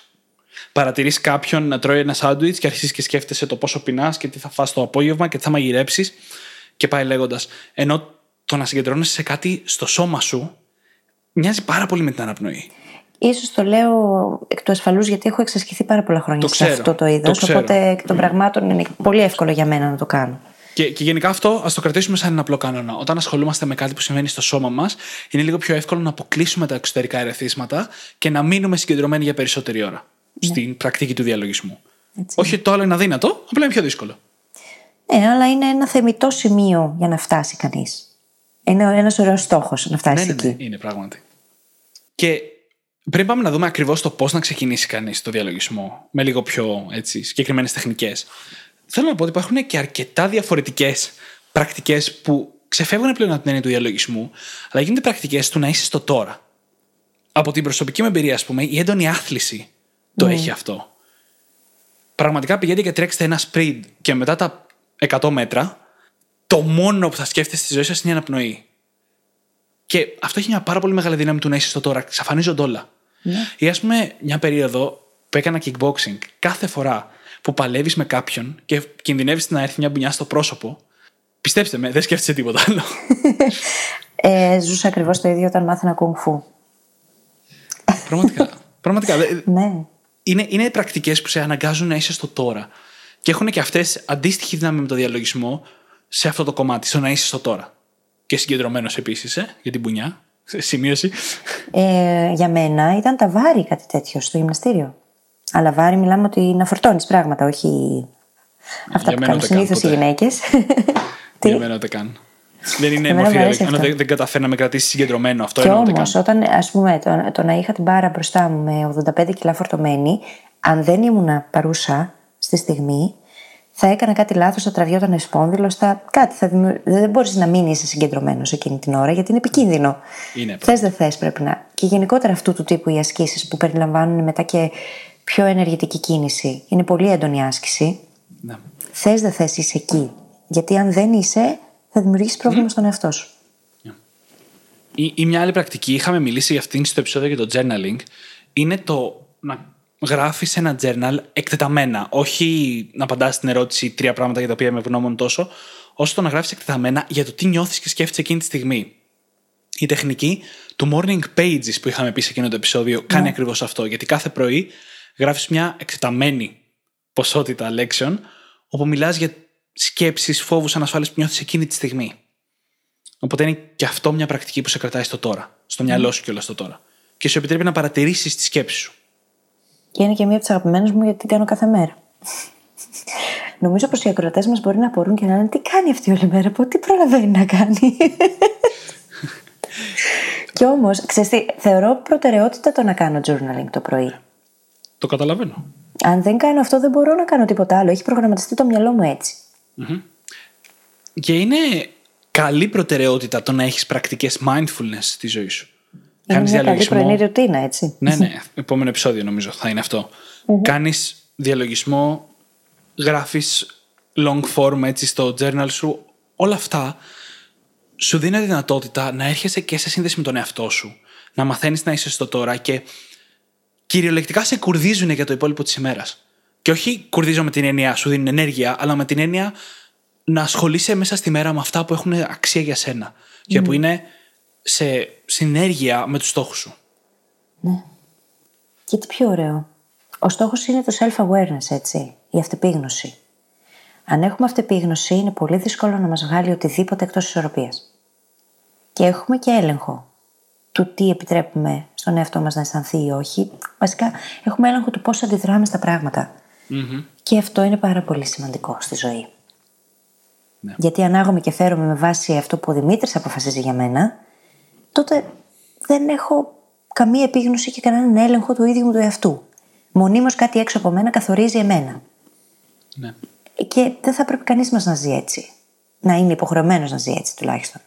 Παρατηρείς κάποιον να τρώει ένα σάντουιτς και αρχίζεις και σκέφτεσαι το πόσο πεινάς και τι θα φας το απόγευμα και τι θα μαγειρέψεις και πάει λέγοντας. Ενώ το να συγκεντρώνεσαι σε κάτι στο σώμα σου μοιάζει πάρα πολύ με την αναπνοή. Ίσως το λέω εκ του ασφαλούς γιατί έχω εξασκηθεί πάρα πολλά χρόνια σε αυτό το είδος. Οπότε εκ των πραγμάτων είναι πολύ εύκολο για μένα να το κάνω. Και, και γενικά αυτό ας το κρατήσουμε σαν ένα απλό κανόνα. Όταν ασχολούμαστε με κάτι που συμβαίνει στο σώμα μας, είναι λίγο πιο εύκολο να αποκλείσουμε τα εξωτερικά ερεθίσματα και να μείνουμε συγκεντρωμένοι για περισσότερη ώρα Ναι. στην πρακτική του διαλογισμού. Έτσι. Όχι ότι το άλλο είναι αδύνατο, απλά είναι πιο δύσκολο. Ναι, αλλά είναι ένα θεμητό σημείο για να φτάσει κανείς. Είναι ένας ωραίος στόχος να φτάσεις Ναι, ναι, εκεί. ναι, είναι πράγματι. Και πριν πάμε να δούμε ακριβώς το πώς να ξεκινήσει κανείς το διαλογισμό με λίγο πιο συγκεκριμένες τεχνικές, θέλω να πω ότι υπάρχουν και αρκετά διαφορετικές πρακτικές που ξεφεύγουν πλέον από την έννοια του διαλογισμού, αλλά γίνονται πρακτικές του να είσαι στο τώρα. Από την προσωπική μου εμπειρία, ας πούμε, η έντονη άθληση το έχει αυτό. Πραγματικά πηγαίνετε και τρέξετε ένα sprint και μετά τα 100 μέτρα, το μόνο που θα σκέφτεστε στη ζωή σας είναι η αναπνοή. Και αυτό έχει μια πάρα πολύ μεγάλη δύναμη του να είσαι στο τώρα. Ξαφανίζονται όλα. Ή ας πούμε μια περίοδο που έκανα kickboxing. Κάθε φορά που παλεύεις με κάποιον και κινδυνεύεις να έρθει μια μπουνιά στο πρόσωπο, πιστέψτε με, δεν σκέφτεσαι τίποτα άλλο. Ε, ζούσα ακριβώς το ίδιο όταν μάθαινα κουνγκ-φου. πραγματικά. πραγματικά. Δε- Ναι. Είναι, είναι πρακτικές που σε αναγκάζουν να είσαι στο τώρα. Και έχουν και αυτές αντίστοιχη δύναμη με το διαλογισμό σε αυτό το κομμάτι, στο να είσαι στο τώρα. Και συγκεντρωμένος επίσης, ε, για την μπουνιά. Σε Σημείωση. Ε, για μένα ήταν τα βάρη κάτι τέτοιο στο γυμναστήριο. Αλλά βάρη μιλάμε ότι να φορτώνεις πράγματα, όχι αυτά Για που μένα κάνουν ούτε καν συνήθως οι ποτέ. γυναίκες. Για μένα ούτε καν. Δεν είναι Εμένα μορφή μου αρέσει διαλογισμού. αυτό. Δεν, δεν καταφέρει να με κρατήσει συγκεντρωμένο. Αυτό Κι εννοώ ούτε όμως, καν. όταν ας πούμε το, το να είχα την μπάρα μπροστά μου με 85 κιλά φορτωμένη, αν δεν ήμουν παρούσα στη στιγμή, θα έκανα κάτι λάθος, θα τραβιόταν ο σπόνδυλο, θα... κάτι θα δημιου... Δεν μπορείς να μείνει είσαι συγκεντρωμένος εκείνη την ώρα, γιατί είναι επικίνδυνο. Είναι Θες δεν θες, πρέπει να. Και γενικότερα αυτού του τύπου οι ασκήσεις που περιλαμβάνουν μετά και πιο ενεργητική κίνηση. Είναι πολύ έντονη άσκηση. Ναι. Θες δεν θες, είσαι εκεί. Γιατί αν δεν είσαι, θα δημιουργήσεις πρόβλημα στον εαυτό σου. Ή, ή μια άλλη πρακτική, είχαμε μιλήσει για αυτήν στο επεισόδιο για το journaling, είναι το να γράφεις ένα journal εκτεταμένα. Όχι να απαντάς στην ερώτηση τρία πράγματα για τα οποία είμαι ευγνώμων τόσο, όσο το να γράφεις εκτεταμένα για το τι νιώθεις και σκέφτεσαι εκείνη τη στιγμή. Η τεχνική του morning pages που είχαμε πει σε εκείνο το επεισόδιο κάνει ακριβώς αυτό. Γιατί κάθε πρωί γράφεις μια εκτεταμένη ποσότητα λέξεων, όπου μιλάς για σκέψεις, φόβους, ανασφάλειες που νιώθεις εκείνη τη στιγμή. Οπότε είναι και αυτό μια πρακτική που σε κρατάει στο τώρα. Στο μυαλό σου και όλα στο τώρα. Και σου επιτρέπει να παρατηρήσεις τη σκέψη σου. Και είναι και μία από τις αγαπημένες μου γιατί την κάνω κάθε μέρα. Νομίζω πως οι ακροατές μας μπορεί να απορούν και να λένε τι κάνει αυτή όλη μέρα, από τι προλαβαίνει να κάνει; Κι όμως, ξέρεις τι, θεωρώ προτεραιότητα το να κάνω journaling το πρωί. Το καταλαβαίνω. Αν δεν κάνω αυτό, δεν μπορώ να κάνω τίποτα άλλο. Έχει προγραμματιστεί το μυαλό μου έτσι. Και είναι καλή προτεραιότητα το να έχεις πρακτικές mindfulness στη ζωή σου. Είναι Κάνεις μια καλή διαλογισμό. πρωινή ρουτίνα, έτσι. Ναι, ναι. Επόμενο επεισόδιο νομίζω θα είναι αυτό. Κάνεις διαλογισμό, γράφεις long form έτσι στο journal σου. Όλα αυτά σου δίνει τη δυνατότητα να έρχεσαι και σε σύνδεση με τον εαυτό σου. Να μαθαίνεις να είσαι στο τώρα και κυριολεκτικά σε κουρδίζουν για το υπόλοιπο της ημέρας. Και όχι κουρδίζω με την έννοια σου δίνουν ενέργεια, αλλά με την έννοια να ασχολείσαι μέσα στη μέρα με αυτά που έχουν αξία για σένα. Και που είναι σε συνέργεια με τους στόχους σου. Και τι πιο ωραίο. Ο στόχος είναι το self-awareness, έτσι, η αυτεπίγνωση. Αν έχουμε αυτεπίγνωση, είναι πολύ δύσκολο να μας βγάλει οτιδήποτε εκτός ισορροπίας. Και έχουμε και έλεγχο του τι επιτρέπουμε στον εαυτό μας να αισθανθεί ή όχι. Βασικά, έχουμε έλεγχο του πώς αντιδράμε στα πραγματα Και αυτό είναι πάρα πολύ σημαντικό στη ζωή. Ναι. Γιατί αν άγομαι και φέρομαι με βάση αυτό που ο Δημήτρης αποφασίζει για μένα, τότε δεν έχω καμία επίγνωση και κανέναν έλεγχο του ίδιου μου του εαυτού. Μονίμως κάτι έξω από μένα καθορίζει εμένα. Ναι. Και δεν θα πρέπει κανείς μας να ζει έτσι. Να είναι υποχρεωμένος να ζει έτσι τουλάχιστον.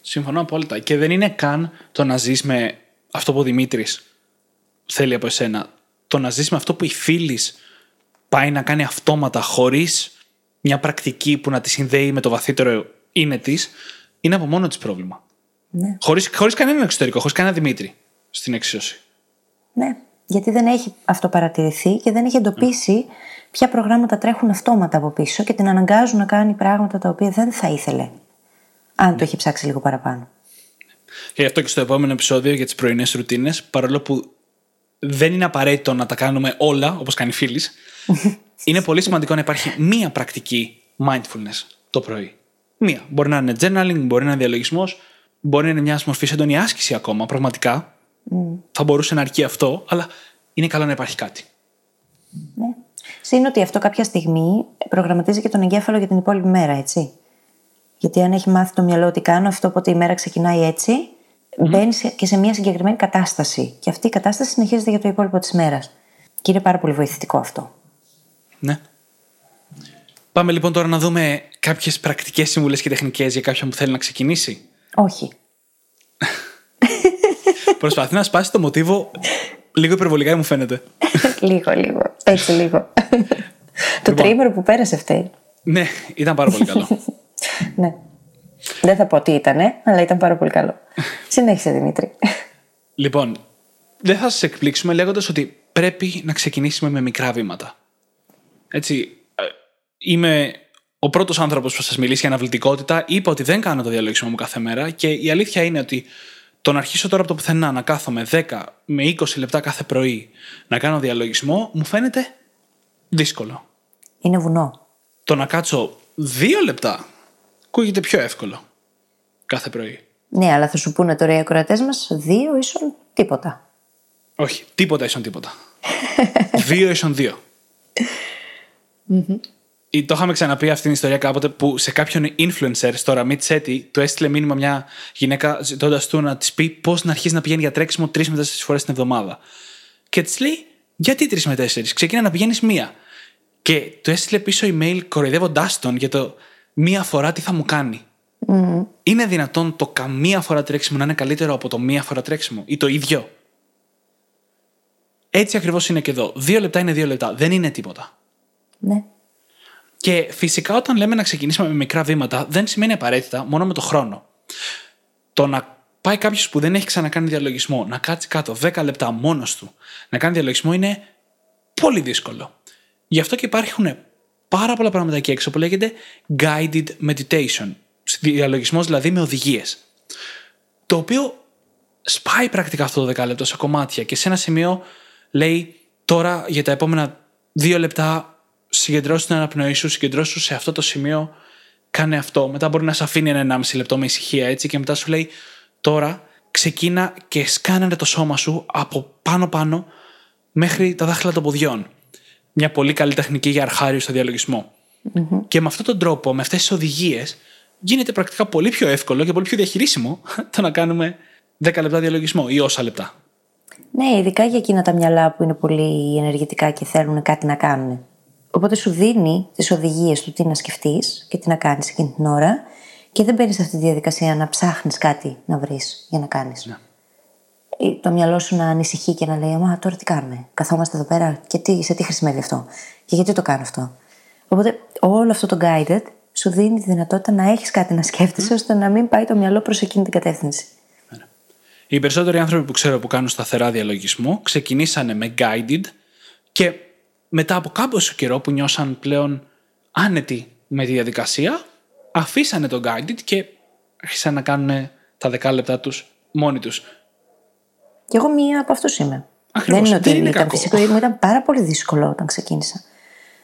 Συμφωνώ απόλυτα. Και δεν είναι καν το να ζεις με αυτό που ο Δημήτρης θέλει από εσένα. Το να ζεις με αυτό που η φίλη πάει να κάνει αυτόματα χωρίς μια πρακτική που να τη συνδέει με το βαθύτερο είναι της, είναι από μόνο της πρόβλημα. Ναι. Χωρίς χωρίς κανέναν εξωτερικό, χωρίς κανένα Δημήτρη στην εξίσωση. Ναι. Γιατί δεν έχει αυτό παρατηρηθεί και δεν έχει εντοπίσει ποια προγράμματα τρέχουν αυτόματα από πίσω και την αναγκάζουν να κάνει πράγματα τα οποία δεν θα ήθελε. Αν το έχει ψάξει λίγο παραπάνω. Και γι' αυτό και στο επόμενο επεισόδιο για τις πρωινές ρουτίνες, παρόλο που δεν είναι απαραίτητο να τα κάνουμε όλα όπως κάνει η φίλης, είναι πολύ σημαντικό να υπάρχει μία πρακτική mindfulness το πρωί. Μία. Μπορεί να είναι journaling, μπορεί να είναι διαλογισμός, μπορεί να είναι μια μορφή έντονη άσκηση ακόμα, πραγματικά. Θα μπορούσε να αρκεί αυτό, αλλά είναι καλό να υπάρχει κάτι. Ναι. Συν ότι αυτό κάποια στιγμή προγραμματίζει και τον εγκέφαλο για την υπόλοιπη μέρα, έτσι. Γιατί αν έχει μάθει το μυαλό ότι κάνω αυτό, οπότε η μέρα ξεκινάει έτσι, mm. μπαίνει και σε μια συγκεκριμένη κατάσταση. Και αυτή η κατάσταση συνεχίζεται για το υπόλοιπο της μέρας. Και είναι πάρα πολύ βοηθητικό αυτό. Ναι. Πάμε λοιπόν τώρα να δούμε κάποιες πρακτικές συμβουλές και τεχνικές για κάποιον που θέλει να ξεκινήσει. Όχι. Προσπαθεί να σπάσει το μοτίβο λίγο υπερβολικά, μου φαίνεται. λίγο, λίγο. Έτσι λίγο. το λοιπόν. τρίμερο που πέρασε αυτή. Ναι, ήταν πάρα πολύ καλό. ναι. Δεν θα πω τι ήταν, αλλά ήταν πάρα πολύ καλό. Συνέχισε, Δημήτρη. Λοιπόν, δεν θα σας εκπλήξουμε λέγοντας ότι πρέπει να ξεκινήσουμε με μικρά βήματα. Έτσι, ε, είμαι ο πρώτος άνθρωπος που σας μιλήσει για αναβλητικότητα. Είπα ότι δεν κάνω το διαλογισμό μου κάθε μέρα και η αλήθεια είναι ότι το να αρχίσω τώρα από το πουθενά να κάθομαι 10 με 20 λεπτά κάθε πρωί να κάνω διαλογισμό μου φαίνεται δύσκολο. Είναι βουνό. Το να κάτσω 2 λεπτά ακούγεται πιο εύκολο κάθε πρωί. Ναι, αλλά θα σου πούνε τώρα οι ακροατές μας δύο ίσον τίποτα. Όχι, τίποτα ίσον τίποτα. δύο ίσον δύο. Το είχαμε ξαναπεί αυτή την ιστορία κάποτε που σε κάποιον influencer στο Ramit Seti του έστειλε μήνυμα μια γυναίκα ζητώντας του να της πει πώς να αρχίσει να πηγαίνει για τρέξιμο τρεις με τέσσερις φορές την εβδομάδα. Και της λέει, Γιατί τρεις με τέσσερις, ξεκίνα να πηγαίνεις μία. Και του έστειλε πίσω email κοροϊδεύοντάς τον για το μία φορά τι θα μου κάνει. Mm. Είναι δυνατόν το καμία φορά τρέξιμο να είναι καλύτερο από το μία φορά τρέξιμο ή το ίδιο; Έτσι ακριβώς είναι και εδώ. Δύο λεπτά είναι δύο λεπτά. Δεν είναι τίποτα. Ναι. Και φυσικά όταν λέμε να ξεκινήσουμε με μικρά βήματα, δεν σημαίνει απαραίτητα μόνο με το χρόνο. Το να πάει κάποιος που δεν έχει ξανακάνει διαλογισμό, να κάτσει κάτω 10 λεπτά μόνος του, να κάνει διαλογισμό είναι πολύ δύσκολο. Γι' αυτό και υπάρχουν πάρα πολλά πράγματα εκεί έξω που λέγεται guided meditation. Διαλογισμός δηλαδή με οδηγίες. Το οποίο σπάει πρακτικά αυτό το 10 λεπτό σε κομμάτια και σε ένα σημείο λέει τώρα για τα επόμενα δύο λεπτά συγκεντρώσει την αναπνοή σου, συγκεντρώσει σε αυτό το σημείο, κάνε αυτό. Μετά μπορεί να σε αφήνει ένα 1,5 λεπτό με ησυχία έτσι και μετά σου λέει τώρα ξεκίνα και σκάναρε το σώμα σου από πάνω-πάνω μέχρι τα δάχτυλα των ποδιών. Μια πολύ καλή τεχνική για αρχάριο στο διαλογισμο Και με αυτόν τον τρόπο, με αυτές τις οδηγίες, γίνεται πρακτικά πολύ πιο εύκολο και πολύ πιο διαχειρίσιμο το να κάνουμε 10 λεπτά διαλογισμό ή όσα λεπτά. Ναι, ειδικά για εκείνα τα μυαλά που είναι πολύ ενεργητικά και θέλουν κάτι να κάνουν. Οπότε σου δίνει τις οδηγίες του τι να σκεφτείς και τι να κάνεις εκείνη την ώρα και δεν παίρνει αυτή τη διαδικασία να ψάχνεις κάτι να βρεις για να κάνεις. Ναι. Το μυαλό σου να ανησυχεί και να λέει: Μα τώρα τι κάνουμε. Καθόμαστε εδώ πέρα και τι, σε τι χρησιμεύει αυτό. Και γιατί το κάνω αυτό. Οπότε όλο αυτό το guided σου δίνει τη δυνατότητα να έχεις κάτι να σκέφτεσαι ώστε να μην πάει το μυαλό προς εκείνη την κατεύθυνση. Ναι. Οι περισσότεροι άνθρωποι που ξέρω που κάνουν σταθερά διαλογισμό ξεκινήσανε με guided και μετά από κάποιο καιρό που νιώσαν πλέον άνετοι με τη διαδικασία, αφήσανε τον guided και άρχισαν να κάνουν τα δεκάλεπτά τους μόνοι τους. Και εγώ μία από αυτούς είμαι. Ακριβώς. Δεν είναι ότι δεν είναι ήταν κακό. φυσικό, μου ήταν πάρα πολύ δύσκολο όταν ξεκίνησα.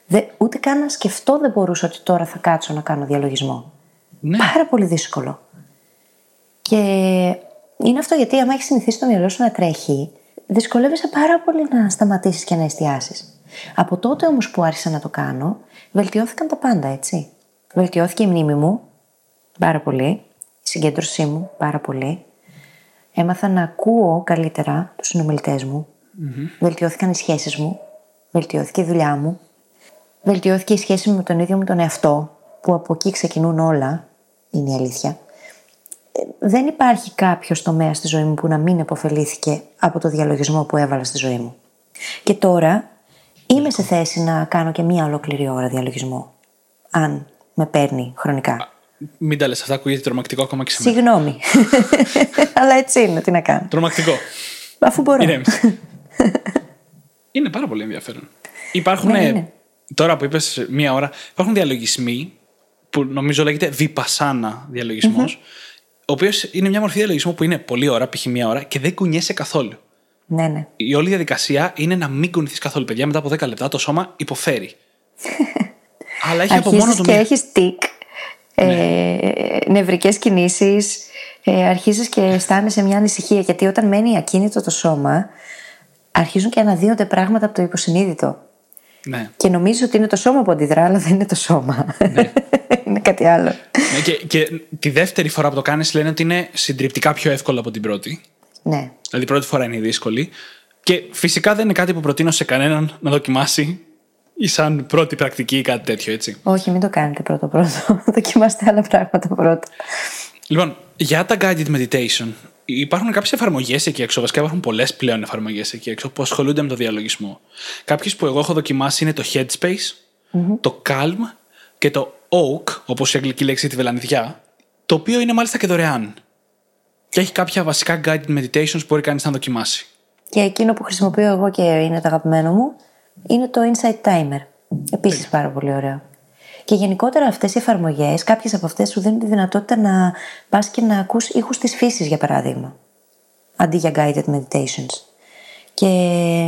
Δε, ούτε καν να σκεφτώ δεν μπορούσα ότι τώρα θα κάτσω να κάνω διαλογισμό. Ναι. Πάρα πολύ δύσκολο. Και είναι αυτό γιατί άμα έχεις συνηθίσει το μυαλό σου να τρέχει, δυσκολεύεσαι πάρα πολύ να σταματήσεις και να εστιάσεις. Από τότε όμως που άρχισα να το κάνω, βελτιώθηκαν τα πάντα, έτσι. Βελτιώθηκε η μνήμη μου πάρα πολύ, η συγκέντρωσή μου πάρα πολύ. Έμαθα να ακούω καλύτερα τους συνομιλητές μου. Βελτιώθηκαν οι σχέσεις μου. Βελτιώθηκε η δουλειά μου. Βελτιώθηκε η σχέση μου με τον ίδιο μου τον εαυτό, που από εκεί ξεκινούν όλα, είναι η αλήθεια. Ε, Δεν υπάρχει κάποιος τομέα στη ζωή μου που να μην επωφελήθηκε από το διαλογισμό που έβαλα στη ζωή μου. Και τώρα είμαι σε θέση να κάνω και μία ολόκληρη ώρα διαλογισμό. Αν με παίρνει χρονικά. Μην τα λες αυτά, ακούγεται τρομακτικό ακόμα και σε μένα. Συγγνώμη. Αλλά έτσι είναι, τι να κάνω. Τρομακτικό. Αφού μπορώ. Ηρέμησε. είναι πάρα πολύ ενδιαφέρον. Υπάρχουν, Ναι, είναι. τώρα που είπες μία ώρα, υπάρχουν διαλογισμοί που νομίζω λέγεται vipassana διαλογισμο ο οποίος είναι μια μορφή διαλογισμού που είναι πολλή ώρα, π.χ. μία ώρα, και δεν κουνιέσαι καθόλου. Ναι, ναι. Η όλη διαδικασία είναι να μην κουνηθείς καθόλου. Παιδιά, μετά από 10 λεπτά το σώμα υποφέρει. Αλλά έχει από μόνο αρχίζεις του και μία. έχεις τικ, ε, νευρικές κινήσεις, ε, αρχίζεις και αισθάνεσαι μια ανησυχία γιατί όταν μένει ακίνητο το σώμα αρχίζουν και αναδύονται πράγματα από το υποσυνείδητο. Ναι. Και νομίζω ότι είναι το σώμα που αντιδρά, αλλά δεν είναι το σώμα. είναι κάτι άλλο. Ναι, και, και τη δεύτερη φορά που το κάνεις λένε ότι είναι συντριπτικά πιο εύκολο από την πρώτη. Ναι. Δηλαδή, η πρώτη φορά είναι η δύσκολη. Και φυσικά δεν είναι κάτι που προτείνω σε κανέναν να δοκιμάσει ή σαν πρώτη πρακτική ή κάτι τέτοιο, έτσι. Όχι, μην το κάνετε πρώτο-πρώτο. Δοκιμάστε άλλα πράγματα πρώτα. Λοιπόν, για τα guided meditation, υπάρχουν κάποιες εφαρμογές εκεί έξω. Βασικά υπάρχουν πολλές πλέον εφαρμογές εκεί έξω που ασχολούνται με το διαλογισμό. Κάποιες που εγώ έχω δοκιμάσει είναι το Headspace, το Calm και το Oak, όπως η αγγλική λέξη τη βελανιδιά, το οποίο είναι μάλιστα και δωρεάν. Και έχει κάποια βασικά guided meditations που μπορεί κανείς να δοκιμάσει. Και εκείνο που χρησιμοποιώ εγώ και είναι το αγαπημένο μου είναι το Insight Timer. Επίσης πάρα πολύ ωραίο. Και γενικότερα αυτές οι εφαρμογές, κάποιες από αυτές σου δίνουν τη δυνατότητα να πας και να ακούς ήχους της φύσης, για παράδειγμα. Αντί για guided meditations. Και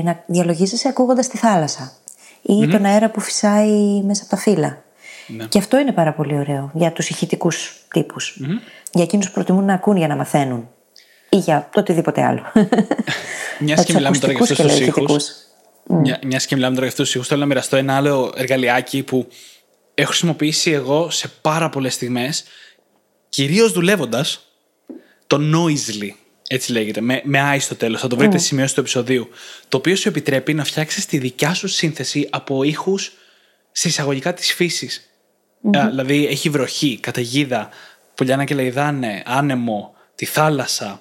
να διαλογίζεσαι ακούγοντας τη θάλασσα. Ή τον αέρα που φυσάει μέσα από τα φύλλα. Ναι. Και αυτό είναι πάρα πολύ ωραίο για τους ηχητικούς τύπους. Για εκείνους που προτιμούν να ακούν για να μαθαίνουν. Ή για το οτιδήποτε άλλο. Μιας Για και τους μιλάμε τώρα για ακουστικούς αυτούς και του λέω ήχους. ηχητικούς. Μια μιας και μιλάμε τώρα για αυτούς τους ήχους, θέλω να μοιραστώ ένα άλλο εργαλειάκι που έχω χρησιμοποιήσει εγώ σε πάρα πολλές στιγμές, κυρίως δουλεύοντας, το Noisely. Έτσι λέγεται, με, με I στο τέλος. Θα το βρείτε στη σημειώση του επεισοδίου. Το οποίο σου επιτρέπει να φτιάξεις τη δικιά σου σύνθεση από ήχους σε εισαγωγικά της φύσης. Δηλαδή έχει βροχή, καταιγίδα, πουλιά να κελαϊδάνε, άνεμο, τη θάλασσα,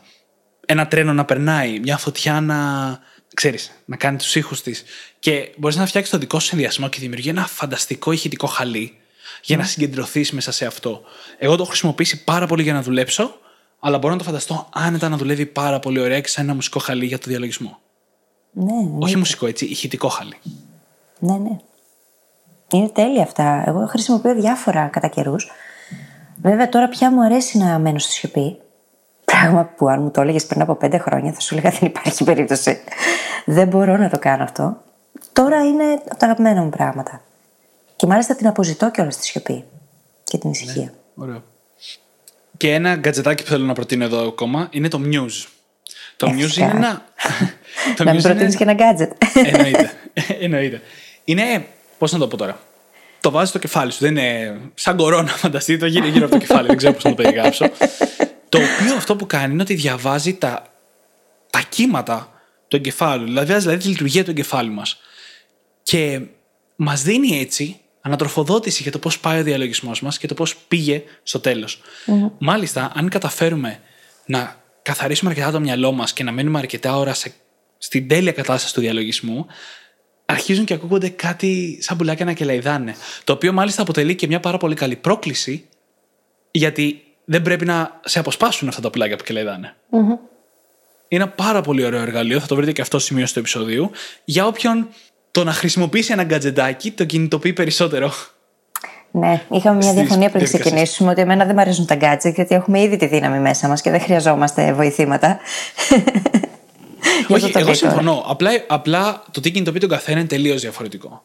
ένα τρένο να περνάει, μια φωτιά να. ξέρεις, να κάνει τους ήχους της. Και μπορείς να φτιάξεις το δικό σου συνδυασμό και δημιουργεί ένα φανταστικό ηχητικό χαλί για να συγκεντρωθείς μέσα σε αυτό. Εγώ το έχω χρησιμοποιήσει πάρα πολύ για να δουλέψω, αλλά μπορώ να το φανταστώ άνετα να δουλεύει πάρα πολύ ωραία και σαν ένα μουσικό χαλί για το διαλογισμό. ναι, ναι. Όχι μουσικό, έτσι, ηχητικό χαλί. Ναι, ναι. Είναι τέλεια αυτά. Εγώ χρησιμοποιώ διάφορα κατά καιρούς. Βέβαια, τώρα πια μου αρέσει να μένω στη σιωπή. Πράγμα που αν μου το έλεγες πριν από πέντε χρόνια θα σου έλεγα δεν υπάρχει περίπτωση. Δεν μπορώ να το κάνω αυτό. Τώρα είναι από τα αγαπημένα μου πράγματα. Και μάλιστα την αποζητώ κιόλας στη σιωπή και την ησυχία. Ωραίο. Και ένα γκατζετάκι που θέλω να προτείνω εδώ ακόμα είναι το Muse. Το Ε, Muse φυσικά. είναι ένα. το να μην Muse προτείνεις είναι- και ένα gadget. Εννοείται. Εννοείται. Είναι. Πώς να το πω τώρα; Το βάζεις στο κεφάλι σου. Δεν είναι σαν κορώνα, φανταστείτε. Το γύρω, γύρω από το κεφάλι. δεν ξέρω πώς να το περιγράψω. το οποίο αυτό που κάνει είναι ότι διαβάζει τα, τα κύματα του εγκεφάλου. Δηλαδή, διαβάζει δηλαδή, τη λειτουργία του εγκεφάλου μας. Και μας δίνει έτσι ανατροφοδότηση για το πώς πάει ο διαλογισμός μας και το πώς πήγε στο τελο Μάλιστα, αν καταφέρουμε να καθαρίσουμε αρκετά το μυαλό μας και να μένουμε αρκετά ώρα σε, στην τέλεια κατάσταση του διαλογισμού, αρχίζουν και ακούγονται κάτι σαν πουλάκια να κελαϊδάνε. Το οποίο μάλιστα αποτελεί και μια πάρα πολύ καλή πρόκληση, γιατί δεν πρέπει να σε αποσπάσουν αυτά τα πουλάκια που κελαϊδάνε. Είναι ένα πάρα πολύ ωραίο εργαλείο, θα το βρείτε και αυτό στο σημείο του επεισοδίου, για όποιον το να χρησιμοποιήσει ένα γκατζεντάκι το κινητοποιεί περισσότερο. Ναι, είχαμε μια Στις διαφωνία πριν διαδικασίες. ξεκινήσουμε ότι εμένα δεν μου αρέσουν τα gadgets γιατί έχουμε ήδη τη δύναμη μέσα μας και δεν χρειαζόμαστε βοηθήματα. Γι' αυτό Όχι, το εγώ λέει τώρα. συμφωνώ. Απλά, απλά το τι κινητοποιεί τον καθένα είναι τελείως διαφορετικό.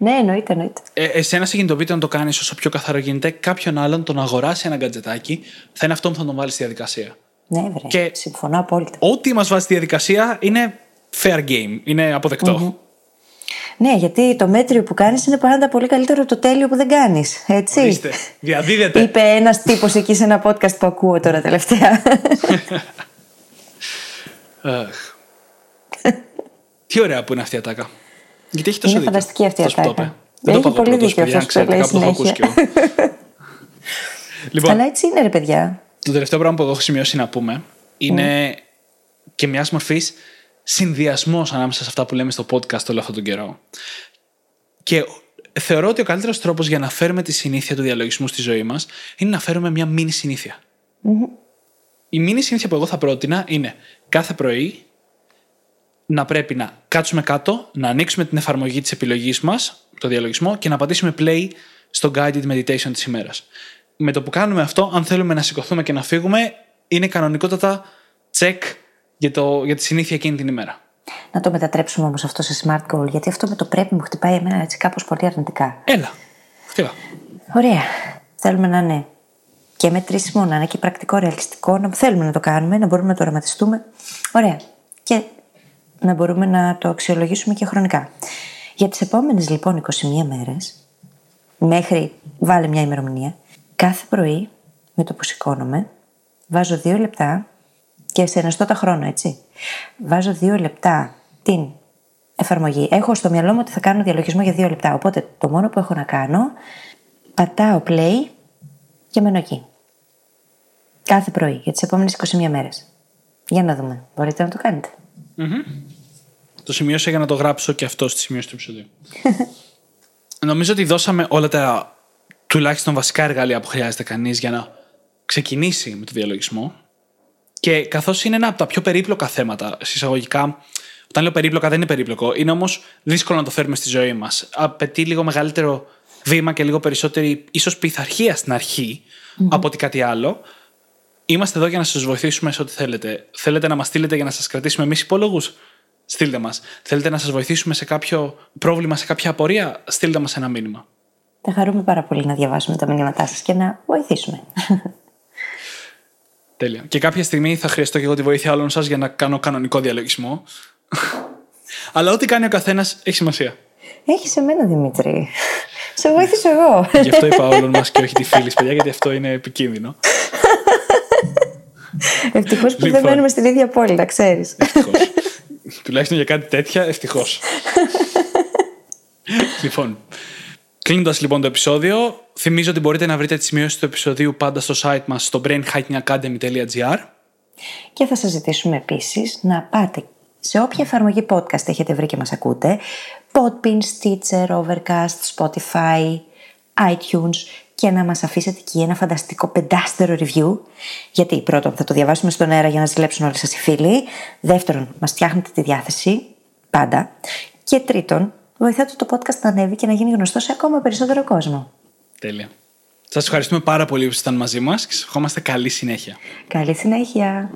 Ναι, εννοείται, εννοείται. Ε, εσένα σε κινητοποιείται να το κάνεις όσο πιο καθαρό γίνεται. Κάποιον άλλον το να αγοράσει ένα γκατζετάκι θα είναι αυτό που θα τον βάλεις στη διαδικασία. Ναι, βρε. Και- Συμφωνώ απόλυτα. Ό,τι μας βάζει στη διαδικασία είναι fair game. Είναι αποδεκτό. Ναι, γιατί το μέτριο που κάνεις είναι πάντα πολύ καλύτερο από το τέλειο που δεν κάνεις. Έτσι. Ορίστε. Διαδίδεται. Είπε ένας τύπος εκεί σε ένα podcast που ακούω τώρα τελευταία. Αχ. Τι ωραία που είναι αυτή η ατάκα. Γιατί έχει τόσο Είναι δίκιο. φανταστική αυτή η αυτός που το ατάκα. είπε. Δεν το Έχει είπα εγώ πολύ πρώτος, δίκιο παιδιά, αυτός που το ξέρετε, λέει κάπου το έχω ακούσει κι συνέχεια. εγώ. λοιπόν, Αλλά έτσι είναι, ρε παιδιά. το τελευταίο πράγμα που εγώ έχω σημειώσει να πούμε είναι και μιας μορφής συνδυασμός ανάμεσα σε αυτά που λέμε στο podcast όλο αυτόν τον καιρό. Και θεωρώ ότι ο καλύτερος τρόπος για να φέρουμε τη συνήθεια του διαλογισμού στη ζωή μας είναι να φέρουμε μια μίνι συνήθεια. Η μίνι συνήθεια που εγώ θα πρότεινα είναι κάθε πρωί να πρέπει να κάτσουμε κάτω, να ανοίξουμε την εφαρμογή της επιλογής μας, το διαλογισμό, και να πατήσουμε play στο guided meditation της ημέρας. Με το που κάνουμε αυτό, αν θέλουμε να σηκωθούμε και να φύγουμε, είναι κανονικότατα check για, το, για τη συνήθεια εκείνη την ημέρα. Να το μετατρέψουμε όμως αυτό σε smart goal, γιατί αυτό με το πρέπει μου χτυπάει εμένα έτσι κάπως πολύ αρνητικά. Έλα. Εύκολα. Ωραία. Θέλουμε να είναι και μετρήσιμο, να είναι και πρακτικό, ρεαλιστικό, να θέλουμε να το κάνουμε, να μπορούμε να το οραματιστούμε. Ωραία. Και να μπορούμε να το αξιολογήσουμε και χρονικά. Για τις επόμενες λοιπόν 21 μέρες, μέχρι βάλε μια ημερομηνία, κάθε πρωί με το που σηκώνομαι, βάζω δύο λεπτά και σε εναστότα χρόνο, έτσι. Βάζω δύο λεπτά την εφαρμογή. Έχω στο μυαλό μου ότι θα κάνω διαλογισμό για δύο λεπτά. Οπότε το μόνο που έχω να κάνω, πατάω play και μένω εκεί. Κάθε πρωί για τις επόμενες 21 μέρες. Για να δούμε. Μπορείτε να το κάνετε. Το σημείωσα για να το γράψω και αυτό στη σημείωση του επεισοδίου. Νομίζω ότι δώσαμε όλα τα τουλάχιστον βασικά εργαλεία που χρειάζεται κανείς για να ξεκινήσει με το διαλογισμό. Και καθώς είναι ένα από τα πιο περίπλοκα θέματα, συσσαγωγικά, όταν λέω περίπλοκα δεν είναι περίπλοκο, είναι όμως δύσκολο να το φέρουμε στη ζωή μας. Απαιτεί λίγο μεγαλύτερο βήμα και λίγο περισσότερη ίσως πειθαρχία στην αρχη από ότι κάτι άλλο. Είμαστε εδώ για να σας βοηθήσουμε σε ό,τι θέλετε. Θέλετε να μας στείλετε για να σας κρατήσουμε εμείς υπόλογους; Στείλτε μας. Θέλετε να σας βοηθήσουμε σε κάποιο πρόβλημα, σε κάποια απορία; Στείλτε μας ένα μήνυμα. Θα χαρούμε πάρα πολύ να διαβάσουμε τα μηνύματά σας και να βοηθήσουμε. Τέλεια. Και κάποια στιγμή θα χρειαστώ και εγώ τη βοήθεια όλων σας για να κάνω κανονικό διαλογισμό. Αλλά ό,τι κάνει ο καθένας έχει σημασία. Έχει σε μένα, Δημήτρη. Σε βοήθησα εγώ. Γι' αυτό είπα όλων μας και όχι τη φίλης, παιδιά, γιατί αυτό είναι επικίνδυνο. Ευτυχώς που δεν Λοιπόν. μένουμε στην ίδια πόλη, να ξέρεις. Ευτυχώς. Τουλάχιστον για κάτι τέτοια, ευτυχώς. λοιπόν, κλείνοντας λοιπόν το επεισόδιο, θυμίζω ότι μπορείτε να βρείτε τη σημείωση του επεισοδίου πάντα στο site μας στο brainhackingacademy.gr. Και θα σας ζητήσουμε επίσης να πάτε σε όποια εφαρμογή podcast έχετε βρει και μας ακούτε, Podbean, Stitcher, Overcast, Spotify, iTunes και να μας αφήσετε εκεί ένα φανταστικό πεντάστερο review γιατί πρώτον θα το διαβάσουμε στον αέρα για να ζηλέψουν όλοι σας οι φίλοι δεύτερον μας φτιάχνετε τη διάθεση πάντα και τρίτον βοηθάτε το podcast να ανέβει και να γίνει γνωστό σε ακόμα περισσότερο κόσμο. Τέλεια. Σας ευχαριστούμε πάρα πολύ που ήσασταν μαζί μας και σας ευχόμαστε καλή συνέχεια. Καλή συνέχεια!